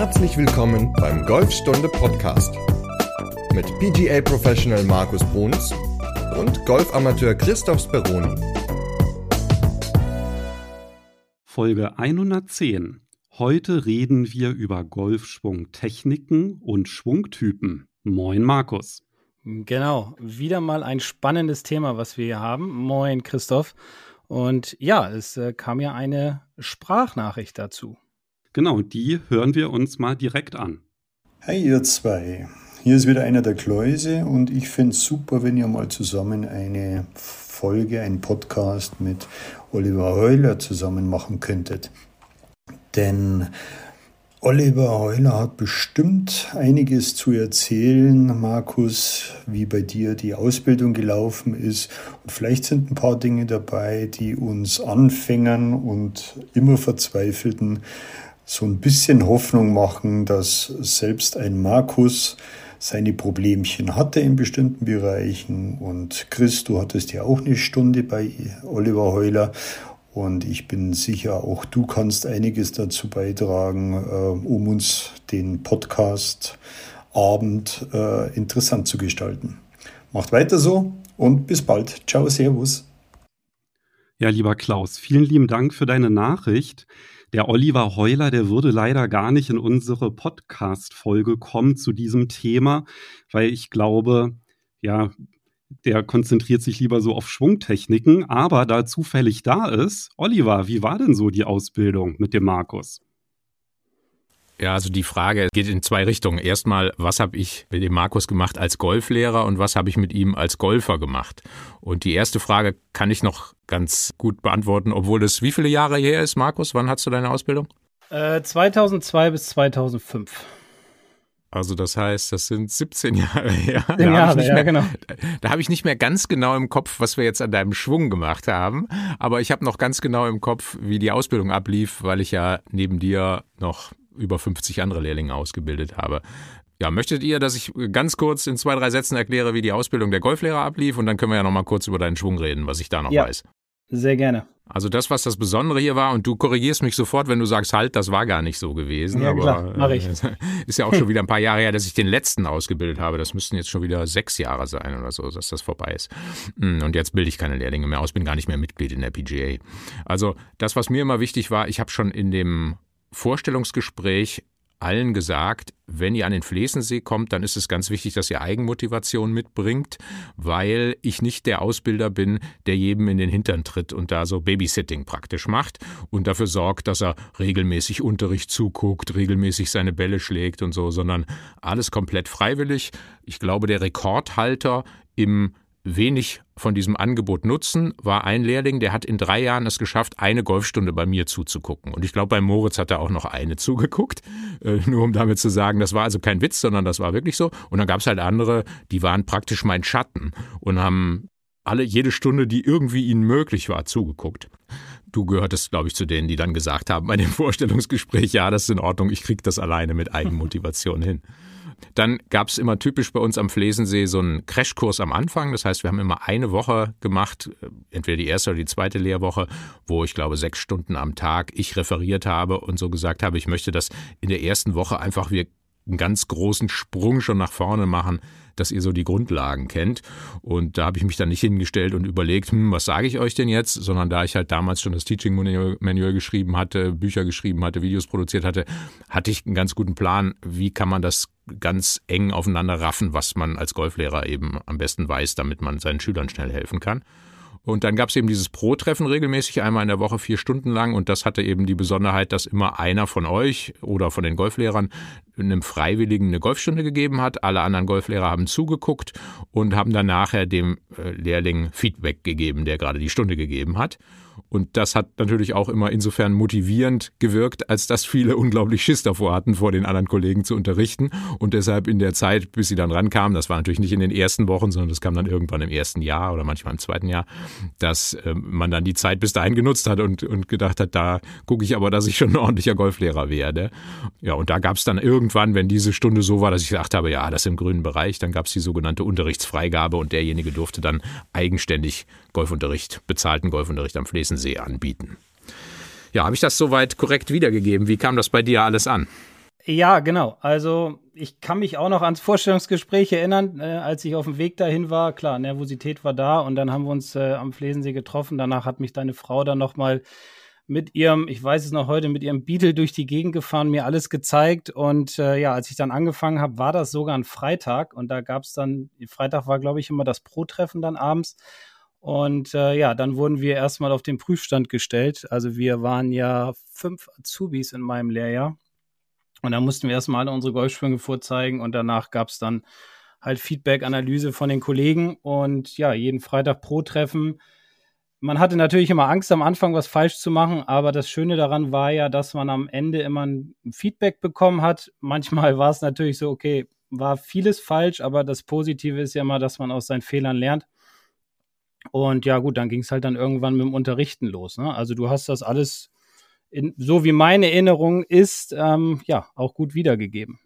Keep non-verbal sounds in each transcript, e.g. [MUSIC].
Herzlich willkommen beim Golfstunde Podcast mit PGA Professional Markus Bruns und Golfamateur Christoph Speroni. Folge 110. Heute reden wir über Golfschwungtechniken und Schwungtypen. Moin Markus. Genau, wieder mal ein spannendes Thema, was wir hier haben. Moin Christoph. Und ja, es äh, kam ja eine Sprachnachricht dazu. Genau, die hören wir uns mal direkt an. Hey ihr zwei, hier ist wieder einer der Kläuse und ich finde es super, wenn ihr mal zusammen eine Folge, einen Podcast mit Oliver Heuler zusammen machen könntet. Denn Oliver Heuler hat bestimmt einiges zu erzählen, Markus, wie bei dir die Ausbildung gelaufen ist. Und vielleicht sind ein paar Dinge dabei, die uns Anfängern und immer Verzweifelten so ein bisschen Hoffnung machen, dass selbst ein Markus seine Problemchen hatte in bestimmten Bereichen. Und Chris, du hattest ja auch eine Stunde bei Oliver Heuler. Und ich bin sicher, auch du kannst einiges dazu beitragen, äh, um uns den Podcast Abend äh, interessant zu gestalten. Macht weiter so und bis bald. Ciao, Servus. Ja, lieber Klaus, vielen lieben Dank für deine Nachricht. Der Oliver Heuler, der würde leider gar nicht in unsere Podcast-Folge kommen zu diesem Thema, weil ich glaube, ja, der konzentriert sich lieber so auf Schwungtechniken, aber da zufällig da ist, Oliver, wie war denn so die Ausbildung mit dem Markus? Ja, also die Frage geht in zwei Richtungen. Erstmal, was habe ich mit dem Markus gemacht als Golflehrer und was habe ich mit ihm als Golfer gemacht? Und die erste Frage kann ich noch ganz gut beantworten, obwohl das wie viele Jahre her ist, Markus? Wann hast du deine Ausbildung? Äh, 2002 bis 2005. Also das heißt, das sind 17 [LAUGHS] Jahre her. 17 da Jahre, ja, mehr, genau. Da habe ich nicht mehr ganz genau im Kopf, was wir jetzt an deinem Schwung gemacht haben, aber ich habe noch ganz genau im Kopf, wie die Ausbildung ablief, weil ich ja neben dir noch über 50 andere Lehrlinge ausgebildet habe. Ja, möchtet ihr, dass ich ganz kurz in zwei, drei Sätzen erkläre, wie die Ausbildung der Golflehrer ablief und dann können wir ja noch mal kurz über deinen Schwung reden, was ich da noch ja, weiß. Sehr gerne. Also das, was das Besondere hier war, und du korrigierst mich sofort, wenn du sagst, halt, das war gar nicht so gewesen. Ja, aber klar, mach ich. [LAUGHS] ist ja auch schon [LAUGHS] wieder ein paar Jahre her, dass ich den letzten ausgebildet habe. Das müssten jetzt schon wieder sechs Jahre sein oder so, dass das vorbei ist. Hm, und jetzt bilde ich keine Lehrlinge mehr aus, bin gar nicht mehr Mitglied in der PGA. Also das, was mir immer wichtig war, ich habe schon in dem Vorstellungsgespräch allen gesagt, wenn ihr an den Flesensee kommt, dann ist es ganz wichtig, dass ihr Eigenmotivation mitbringt, weil ich nicht der Ausbilder bin, der jedem in den Hintern tritt und da so Babysitting praktisch macht und dafür sorgt, dass er regelmäßig Unterricht zuguckt, regelmäßig seine Bälle schlägt und so, sondern alles komplett freiwillig. Ich glaube, der Rekordhalter im wenig von diesem Angebot nutzen, war ein Lehrling, der hat in drei Jahren es geschafft, eine Golfstunde bei mir zuzugucken. Und ich glaube, bei Moritz hat er auch noch eine [LAUGHS] zugeguckt, äh, nur um damit zu sagen, das war also kein Witz, sondern das war wirklich so. Und dann gab es halt andere, die waren praktisch mein Schatten und haben alle jede Stunde, die irgendwie ihnen möglich war, zugeguckt. Du gehörtest, glaube ich, zu denen, die dann gesagt haben bei dem [LAUGHS] Vorstellungsgespräch, ja, das ist in Ordnung, ich kriege das alleine mit Eigenmotivation hin. Dann gab es immer typisch bei uns am Flesensee so einen Crashkurs am Anfang. Das heißt, wir haben immer eine Woche gemacht, äh, entweder die erste oder die zweite Lehrwoche, wo ich glaube sechs Stunden am Tag ich referiert habe und so gesagt habe, ich möchte, dass in der ersten Woche einfach wir einen ganz großen Sprung schon nach vorne machen, dass ihr so die Grundlagen kennt. Und da habe ich mich dann nicht hingestellt und überlegt, hm, was sage ich euch denn jetzt, sondern da ich halt damals schon das Teaching Manual geschrieben hatte, Bücher geschrieben hatte, Videos produziert hatte, hatte ich einen ganz guten Plan, wie kann man das ganz eng aufeinander raffen, was man als Golflehrer eben am besten weiß, damit man seinen Schülern schnell helfen kann. Und dann gab es eben dieses Pro-Treffen regelmäßig, einmal in der Woche vier Stunden lang. Und das hatte eben die Besonderheit, dass immer einer von euch oder von den Golflehrern einem Freiwilligen eine Golfstunde gegeben hat. Alle anderen Golflehrer haben zugeguckt und haben dann nachher dem äh, Lehrling Feedback gegeben, der gerade die Stunde gegeben hat. Und das hat natürlich auch immer insofern motivierend gewirkt, als dass viele unglaublich Schiss davor hatten, vor den anderen Kollegen zu unterrichten. Und deshalb in der Zeit, bis sie dann rankamen, das war natürlich nicht in den ersten Wochen, sondern das kam dann irgendwann im ersten Jahr oder manchmal im zweiten Jahr, dass äh, man dann die Zeit bis dahin genutzt hat und, und gedacht hat, da gucke ich aber, dass ich schon ein ordentlicher Golflehrer werde. Ja, und da gab es dann irgendwann, wenn diese Stunde so war, dass ich gedacht habe, ja, das im grünen Bereich, dann gab es die sogenannte Unterrichtsfreigabe und derjenige durfte dann eigenständig Golfunterricht, bezahlten Golfunterricht am Flesensee anbieten. Ja, habe ich das soweit korrekt wiedergegeben? Wie kam das bei dir alles an? Ja, genau. Also ich kann mich auch noch ans Vorstellungsgespräch erinnern, äh, als ich auf dem Weg dahin war. Klar, Nervosität war da und dann haben wir uns äh, am Flesensee getroffen. Danach hat mich deine Frau dann noch mal mit ihrem, ich weiß es noch heute, mit ihrem Beetle durch die Gegend gefahren, mir alles gezeigt. Und äh, ja, als ich dann angefangen habe, war das sogar ein Freitag. Und da gab es dann, Freitag war, glaube ich, immer das Pro-Treffen dann abends. Und äh, ja, dann wurden wir erstmal auf den Prüfstand gestellt. Also wir waren ja fünf Azubis in meinem Lehrjahr. Und da mussten wir erstmal alle unsere Golfsprünge vorzeigen und danach gab es dann halt Feedback, Analyse von den Kollegen und ja, jeden Freitag pro Treffen. Man hatte natürlich immer Angst am Anfang, was falsch zu machen, aber das Schöne daran war ja, dass man am Ende immer ein Feedback bekommen hat. Manchmal war es natürlich so, okay, war vieles falsch, aber das Positive ist ja immer, dass man aus seinen Fehlern lernt. Und ja, gut, dann ging es halt dann irgendwann mit dem Unterrichten los. Ne? Also du hast das alles in, so wie meine Erinnerung ist, ähm, ja, auch gut wiedergegeben.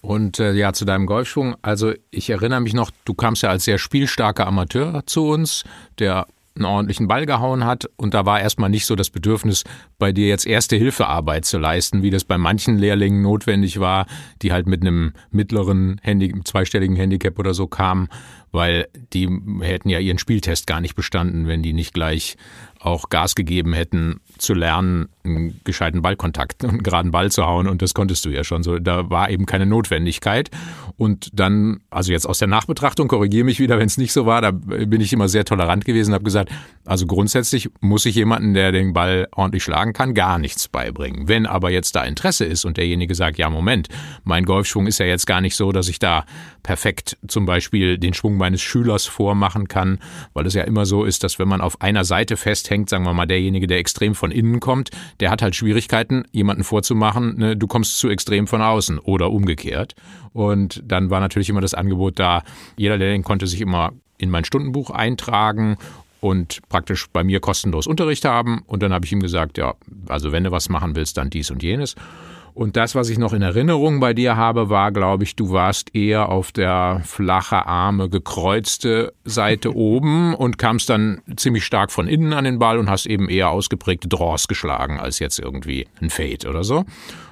Und äh, ja, zu deinem Golfschwung. Also ich erinnere mich noch, du kamst ja als sehr spielstarker Amateur zu uns, der einen ordentlichen Ball gehauen hat. Und da war erstmal nicht so das Bedürfnis, bei dir jetzt erste Hilfearbeit zu leisten, wie das bei manchen Lehrlingen notwendig war, die halt mit einem mittleren, Handy, zweistelligen Handicap oder so kamen, weil die hätten ja ihren Spieltest gar nicht bestanden, wenn die nicht gleich auch Gas gegeben hätten, zu lernen, einen gescheiten Ballkontakt und einen geraden Ball zu hauen. Und das konntest du ja schon so. Da war eben keine Notwendigkeit. Und dann, also jetzt aus der Nachbetrachtung, korrigiere mich wieder, wenn es nicht so war, da bin ich immer sehr tolerant gewesen, habe gesagt, also grundsätzlich muss ich jemanden, der den Ball ordentlich schlagen kann, gar nichts beibringen. Wenn aber jetzt da Interesse ist und derjenige sagt, ja, Moment, mein Golfschwung ist ja jetzt gar nicht so, dass ich da perfekt zum Beispiel den Schwung meines Schülers vormachen kann, weil es ja immer so ist, dass wenn man auf einer Seite festhängt, sagen wir mal, derjenige, der extrem von innen kommt, der hat halt Schwierigkeiten, jemanden vorzumachen, ne, du kommst zu extrem von außen oder umgekehrt. Und dann war natürlich immer das Angebot da, jeder Lehrling konnte sich immer in mein Stundenbuch eintragen und praktisch bei mir kostenlos Unterricht haben. Und dann habe ich ihm gesagt, ja, also wenn du was machen willst, dann dies und jenes. Und das, was ich noch in Erinnerung bei dir habe, war, glaube ich, du warst eher auf der flache Arme gekreuzte Seite [LAUGHS] oben und kamst dann ziemlich stark von innen an den Ball und hast eben eher ausgeprägte Draws geschlagen als jetzt irgendwie ein Fade oder so.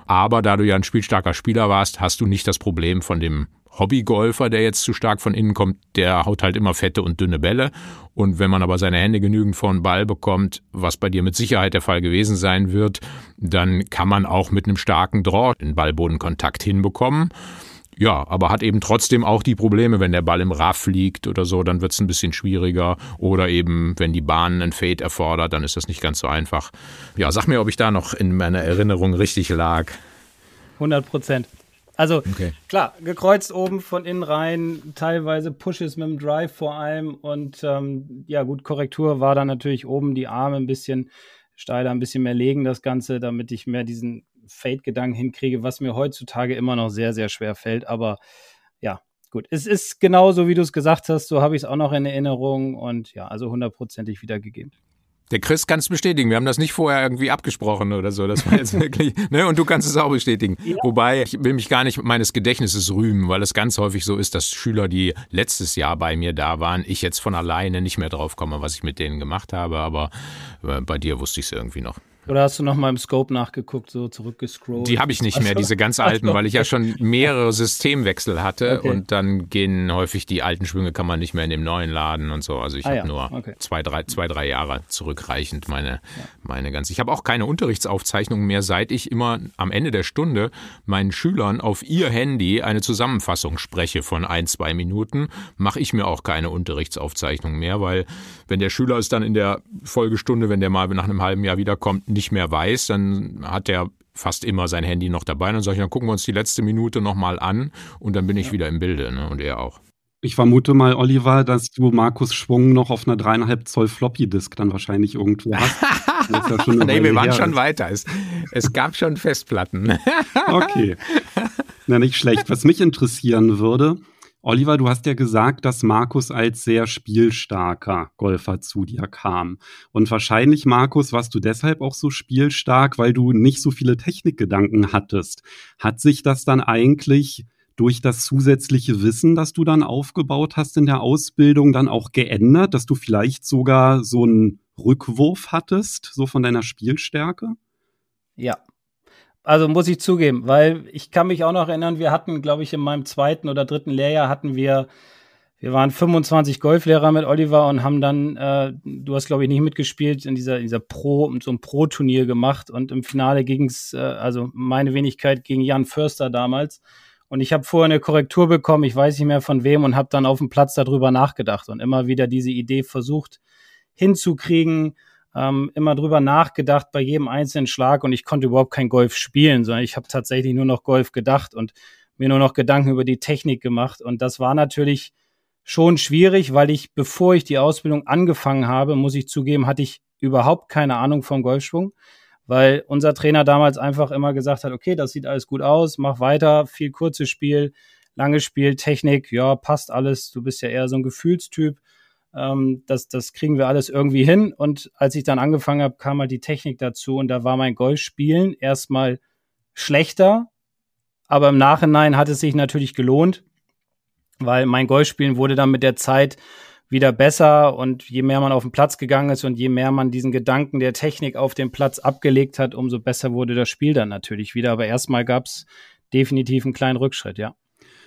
Aber da du ja ein spielstarker Spieler warst, hast du nicht das Problem von dem Hobbygolfer, der jetzt zu stark von innen kommt, der haut halt immer fette und dünne Bälle. Und wenn man aber seine Hände genügend vor den Ball bekommt, was bei dir mit Sicherheit der Fall gewesen sein wird, dann kann man auch mit einem starken Draw den Ballbodenkontakt hinbekommen. Ja, aber hat eben trotzdem auch die Probleme, wenn der Ball im Raff liegt oder so, dann wird es ein bisschen schwieriger. Oder eben, wenn die Bahn einen Fade erfordert, dann ist das nicht ganz so einfach. Ja, sag mir, ob ich da noch in meiner Erinnerung richtig lag. 100 Prozent. Also okay. klar, gekreuzt oben von innen rein, teilweise Pushes mit dem Drive vor allem und ähm, ja gut, Korrektur war dann natürlich oben die Arme ein bisschen steiler, ein bisschen mehr legen das Ganze, damit ich mehr diesen Fade-Gedanken hinkriege, was mir heutzutage immer noch sehr, sehr schwer fällt, aber ja, gut, es ist genauso, wie du es gesagt hast, so habe ich es auch noch in Erinnerung und ja, also hundertprozentig wiedergegeben. Der Chris kann es bestätigen. Wir haben das nicht vorher irgendwie abgesprochen oder so. Das war jetzt [LAUGHS] wirklich, ne? Und du kannst es auch bestätigen. Ja. Wobei, ich will mich gar nicht meines Gedächtnisses rühmen, weil es ganz häufig so ist, dass Schüler, die letztes Jahr bei mir da waren, ich jetzt von alleine nicht mehr drauf komme, was ich mit denen gemacht habe. Aber äh, bei dir wusste ich es irgendwie noch. Oder hast du noch mal im Scope nachgeguckt, so zurückgescrollt? Die habe ich nicht mehr, diese ganz alten, weil ich ja schon mehrere Systemwechsel hatte okay. und dann gehen häufig die alten Schwünge kann man nicht mehr in dem neuen laden und so. Also ich ah, habe ja. nur okay. zwei, drei, zwei, drei Jahre zurückreichend meine, ja. meine ganze. Ich habe auch keine Unterrichtsaufzeichnungen mehr, seit ich immer am Ende der Stunde meinen Schülern auf ihr Handy eine Zusammenfassung spreche von ein, zwei Minuten, mache ich mir auch keine Unterrichtsaufzeichnung mehr, weil wenn der Schüler es dann in der Folgestunde, wenn der mal nach einem halben Jahr wiederkommt, nicht mehr weiß, dann hat er fast immer sein Handy noch dabei. Und dann sage ich, dann gucken wir uns die letzte Minute nochmal an und dann bin ich ja. wieder im Bilde ne? und er auch. Ich vermute mal, Oliver, dass du Markus Schwung noch auf einer dreieinhalb Zoll Floppy-Disk dann wahrscheinlich irgendwo hast. [LAUGHS] ja nee, wir waren schon ist. weiter. Es, es gab schon Festplatten. [LAUGHS] okay. Na, nicht schlecht. Was mich interessieren würde, Oliver, du hast ja gesagt, dass Markus als sehr spielstarker Golfer zu dir kam. Und wahrscheinlich, Markus, warst du deshalb auch so spielstark, weil du nicht so viele Technikgedanken hattest. Hat sich das dann eigentlich durch das zusätzliche Wissen, das du dann aufgebaut hast in der Ausbildung, dann auch geändert, dass du vielleicht sogar so einen Rückwurf hattest, so von deiner Spielstärke? Ja, also muss ich zugeben, weil ich kann mich auch noch erinnern, wir hatten, glaube ich, in meinem zweiten oder dritten Lehrjahr hatten wir, wir waren 25 Golflehrer mit Oliver und haben dann, äh, du hast, glaube ich, nicht mitgespielt, in dieser, in dieser Pro, so ein Pro-Turnier gemacht und im Finale ging es, äh, also meine Wenigkeit gegen Jan Förster damals. Und ich habe vorher eine Korrektur bekommen, ich weiß nicht mehr von wem, und habe dann auf dem Platz darüber nachgedacht und immer wieder diese Idee versucht hinzukriegen, ähm, immer drüber nachgedacht bei jedem einzelnen Schlag und ich konnte überhaupt kein Golf spielen, sondern ich habe tatsächlich nur noch Golf gedacht und mir nur noch Gedanken über die Technik gemacht. Und das war natürlich schon schwierig, weil ich, bevor ich die Ausbildung angefangen habe, muss ich zugeben, hatte ich überhaupt keine Ahnung vom Golfschwung, weil unser Trainer damals einfach immer gesagt hat, okay, das sieht alles gut aus, mach weiter, viel kurzes Spiel, langes Spiel, Technik, ja, passt alles, du bist ja eher so ein Gefühlstyp. Ähm, das, das kriegen wir alles irgendwie hin. Und als ich dann angefangen habe, kam halt die Technik dazu und da war mein Golfspielen erstmal schlechter. Aber im Nachhinein hat es sich natürlich gelohnt, weil mein Golfspielen wurde dann mit der Zeit wieder besser und je mehr man auf den Platz gegangen ist und je mehr man diesen Gedanken der Technik auf dem Platz abgelegt hat, umso besser wurde das Spiel dann natürlich wieder. Aber erstmal gab es definitiv einen kleinen Rückschritt, ja.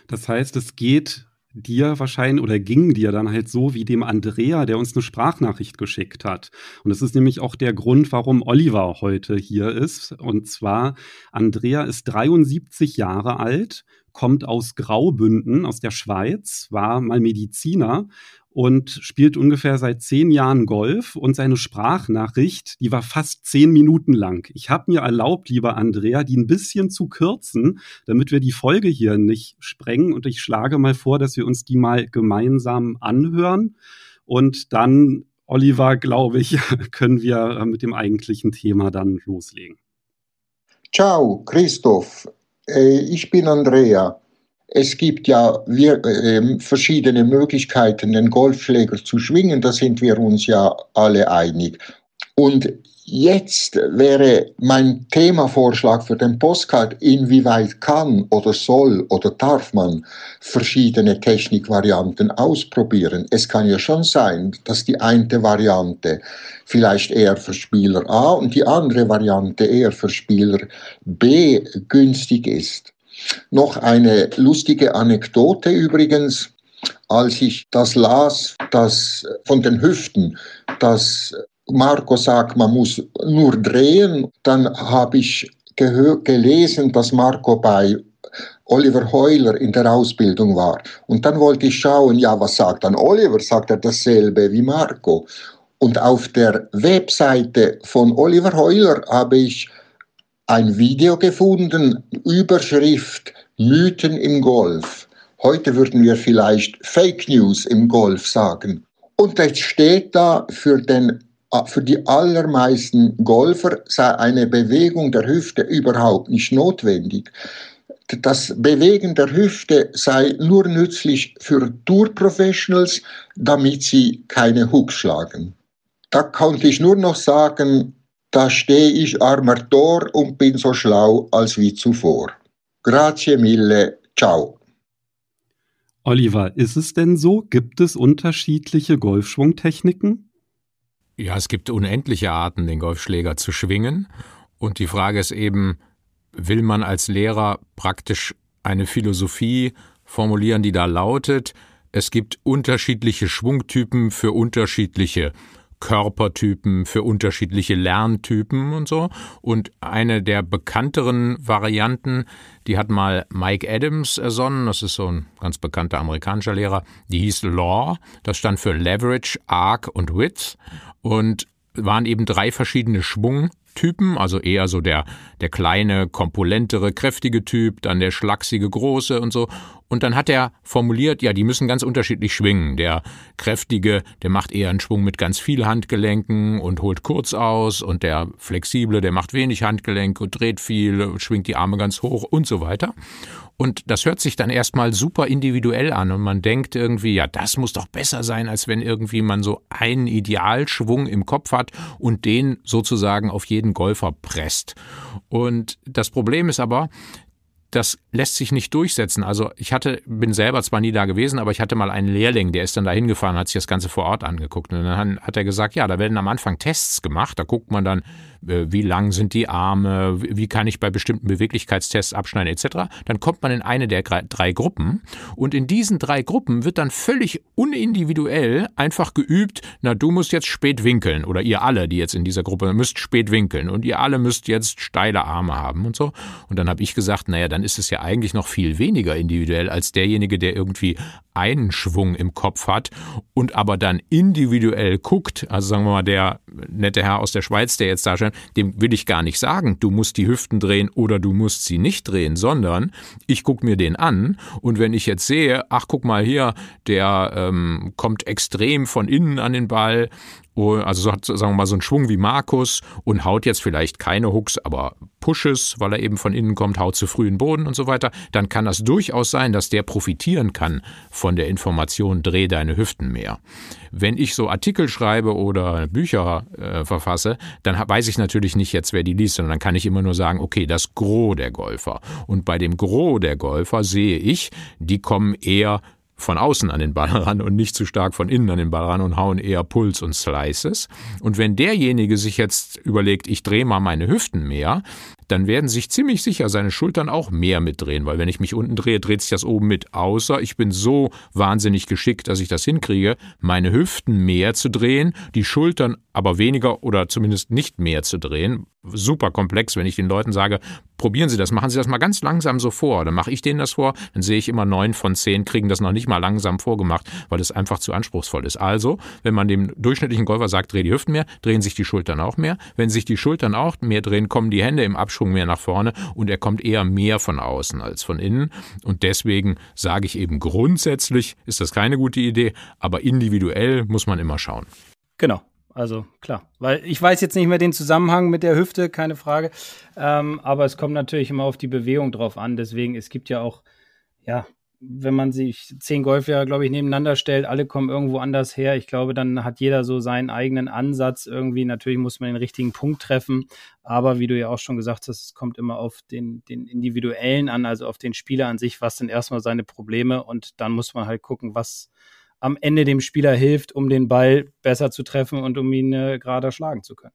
Das heißt, es geht dir wahrscheinlich oder ging dir dann halt so wie dem Andrea, der uns eine Sprachnachricht geschickt hat. Und das ist nämlich auch der Grund, warum Oliver heute hier ist. Und zwar, Andrea ist 73 Jahre alt, kommt aus Graubünden, aus der Schweiz, war mal Mediziner und spielt ungefähr seit zehn Jahren Golf und seine Sprachnachricht, die war fast zehn Minuten lang. Ich habe mir erlaubt, lieber Andrea, die ein bisschen zu kürzen, damit wir die Folge hier nicht sprengen und ich schlage mal vor, dass wir uns die mal gemeinsam anhören und dann, Oliver, glaube ich, [LAUGHS] können wir mit dem eigentlichen Thema dann loslegen. Ciao, Christoph. Äh, ich bin Andrea. Es gibt ja wir, äh, verschiedene Möglichkeiten, den Golfschläger zu schwingen, da sind wir uns ja alle einig. Und jetzt wäre mein Themavorschlag für den Postcard, inwieweit kann oder soll oder darf man verschiedene Technikvarianten ausprobieren. Es kann ja schon sein, dass die eine Variante vielleicht eher für Spieler A und die andere Variante eher für Spieler B günstig ist. Noch eine lustige Anekdote übrigens. Als ich das las, dass von den Hüften, dass Marco sagt, man muss nur drehen, dann habe ich gelesen, dass Marco bei Oliver Heuler in der Ausbildung war. Und dann wollte ich schauen, ja, was sagt dann Oliver? Sagt er dasselbe wie Marco? Und auf der Webseite von Oliver Heuler habe ich ein Video gefunden, Überschrift Mythen im Golf. Heute würden wir vielleicht Fake News im Golf sagen. Und es steht da, für, den, für die allermeisten Golfer sei eine Bewegung der Hüfte überhaupt nicht notwendig. Das Bewegen der Hüfte sei nur nützlich für Tour-Professionals, damit sie keine Hooks schlagen. Da konnte ich nur noch sagen, da stehe ich armer Tor und bin so schlau als wie zuvor. Grazie mille, ciao. Oliver, ist es denn so? Gibt es unterschiedliche Golfschwungtechniken? Ja, es gibt unendliche Arten, den Golfschläger zu schwingen. Und die Frage ist eben, will man als Lehrer praktisch eine Philosophie formulieren, die da lautet, es gibt unterschiedliche Schwungtypen für unterschiedliche Körpertypen, für unterschiedliche Lerntypen und so. Und eine der bekannteren Varianten, die hat mal Mike Adams ersonnen, das ist so ein ganz bekannter amerikanischer Lehrer, die hieß Law, das stand für Leverage, Arc und Width. Und waren eben drei verschiedene Schwung Typen, also eher so der, der kleine, kompulentere, kräftige Typ, dann der schlachsige, große und so. Und dann hat er formuliert, ja, die müssen ganz unterschiedlich schwingen. Der kräftige, der macht eher einen Schwung mit ganz viel Handgelenken und holt kurz aus. Und der flexible, der macht wenig Handgelenk und dreht viel, schwingt die Arme ganz hoch und so weiter. Und das hört sich dann erstmal super individuell an und man denkt irgendwie, ja, das muss doch besser sein, als wenn irgendwie man so einen Idealschwung im Kopf hat und den sozusagen auf jeden Golfer presst. Und das Problem ist aber, das lässt sich nicht durchsetzen. Also ich hatte, bin selber zwar nie da gewesen, aber ich hatte mal einen Lehrling, der ist dann da hingefahren, hat sich das Ganze vor Ort angeguckt. Und dann hat er gesagt, ja, da werden am Anfang Tests gemacht, da guckt man dann, wie lang sind die Arme, wie kann ich bei bestimmten Beweglichkeitstests abschneiden etc., dann kommt man in eine der drei Gruppen. Und in diesen drei Gruppen wird dann völlig unindividuell einfach geübt, na du musst jetzt spät winkeln. Oder ihr alle, die jetzt in dieser Gruppe müsst spät winkeln. Und ihr alle müsst jetzt steile Arme haben und so. Und dann habe ich gesagt, naja, dann ist es ja eigentlich noch viel weniger individuell als derjenige, der irgendwie einen Schwung im Kopf hat und aber dann individuell guckt, also sagen wir mal, der nette Herr aus der Schweiz, der jetzt da steht, dem will ich gar nicht sagen, du musst die Hüften drehen oder du musst sie nicht drehen, sondern ich gucke mir den an und wenn ich jetzt sehe, ach guck mal hier, der ähm, kommt extrem von innen an den Ball also so hat, sagen wir mal, so einen Schwung wie Markus und haut jetzt vielleicht keine Hooks, aber Pushes, weil er eben von innen kommt, haut zu früh den Boden und so weiter, dann kann das durchaus sein, dass der profitieren kann von der Information, dreh deine Hüften mehr. Wenn ich so Artikel schreibe oder Bücher äh, verfasse, dann weiß ich natürlich nicht jetzt, wer die liest, sondern dann kann ich immer nur sagen, okay, das Gros der Golfer. Und bei dem Gros der Golfer sehe ich, die kommen eher von außen an den Ball [LAUGHS] ran und nicht zu stark von innen an den Ball ran und hauen eher Puls und Slices. Und wenn derjenige sich jetzt überlegt, ich drehe mal meine Hüften mehr, dann werden sich ziemlich sicher seine Schultern auch mehr mitdrehen, weil wenn ich mich unten drehe, dreht sich das oben mit, außer ich bin so wahnsinnig geschickt, dass ich das hinkriege, meine Hüften mehr zu drehen, die Schultern aber weniger oder zumindest nicht mehr zu drehen. Super komplex, wenn ich den Leuten sage, probieren Sie das, machen Sie das mal ganz langsam so vor. Dann mache ich denen das vor, dann sehe ich immer neun von zehn kriegen das noch nicht mal langsam vorgemacht, weil es einfach zu anspruchsvoll ist. Also, wenn man dem durchschnittlichen Golfer sagt, dreh die Hüften mehr, drehen sich die Schultern auch mehr. Wenn sich die Schultern auch mehr drehen, kommen die Hände im Abschwung mehr nach vorne und er kommt eher mehr von außen als von innen. Und deswegen sage ich eben grundsätzlich ist das keine gute Idee, aber individuell muss man immer schauen. Genau. Also klar, weil ich weiß jetzt nicht mehr den Zusammenhang mit der Hüfte, keine Frage. Ähm, aber es kommt natürlich immer auf die Bewegung drauf an. Deswegen, es gibt ja auch, ja, wenn man sich zehn Golfer, glaube ich, nebeneinander stellt, alle kommen irgendwo anders her. Ich glaube, dann hat jeder so seinen eigenen Ansatz irgendwie. Natürlich muss man den richtigen Punkt treffen. Aber wie du ja auch schon gesagt hast, es kommt immer auf den, den Individuellen an, also auf den Spieler an sich, was sind erstmal seine Probleme und dann muss man halt gucken, was, am Ende dem Spieler hilft, um den Ball besser zu treffen und um ihn äh, gerade schlagen zu können.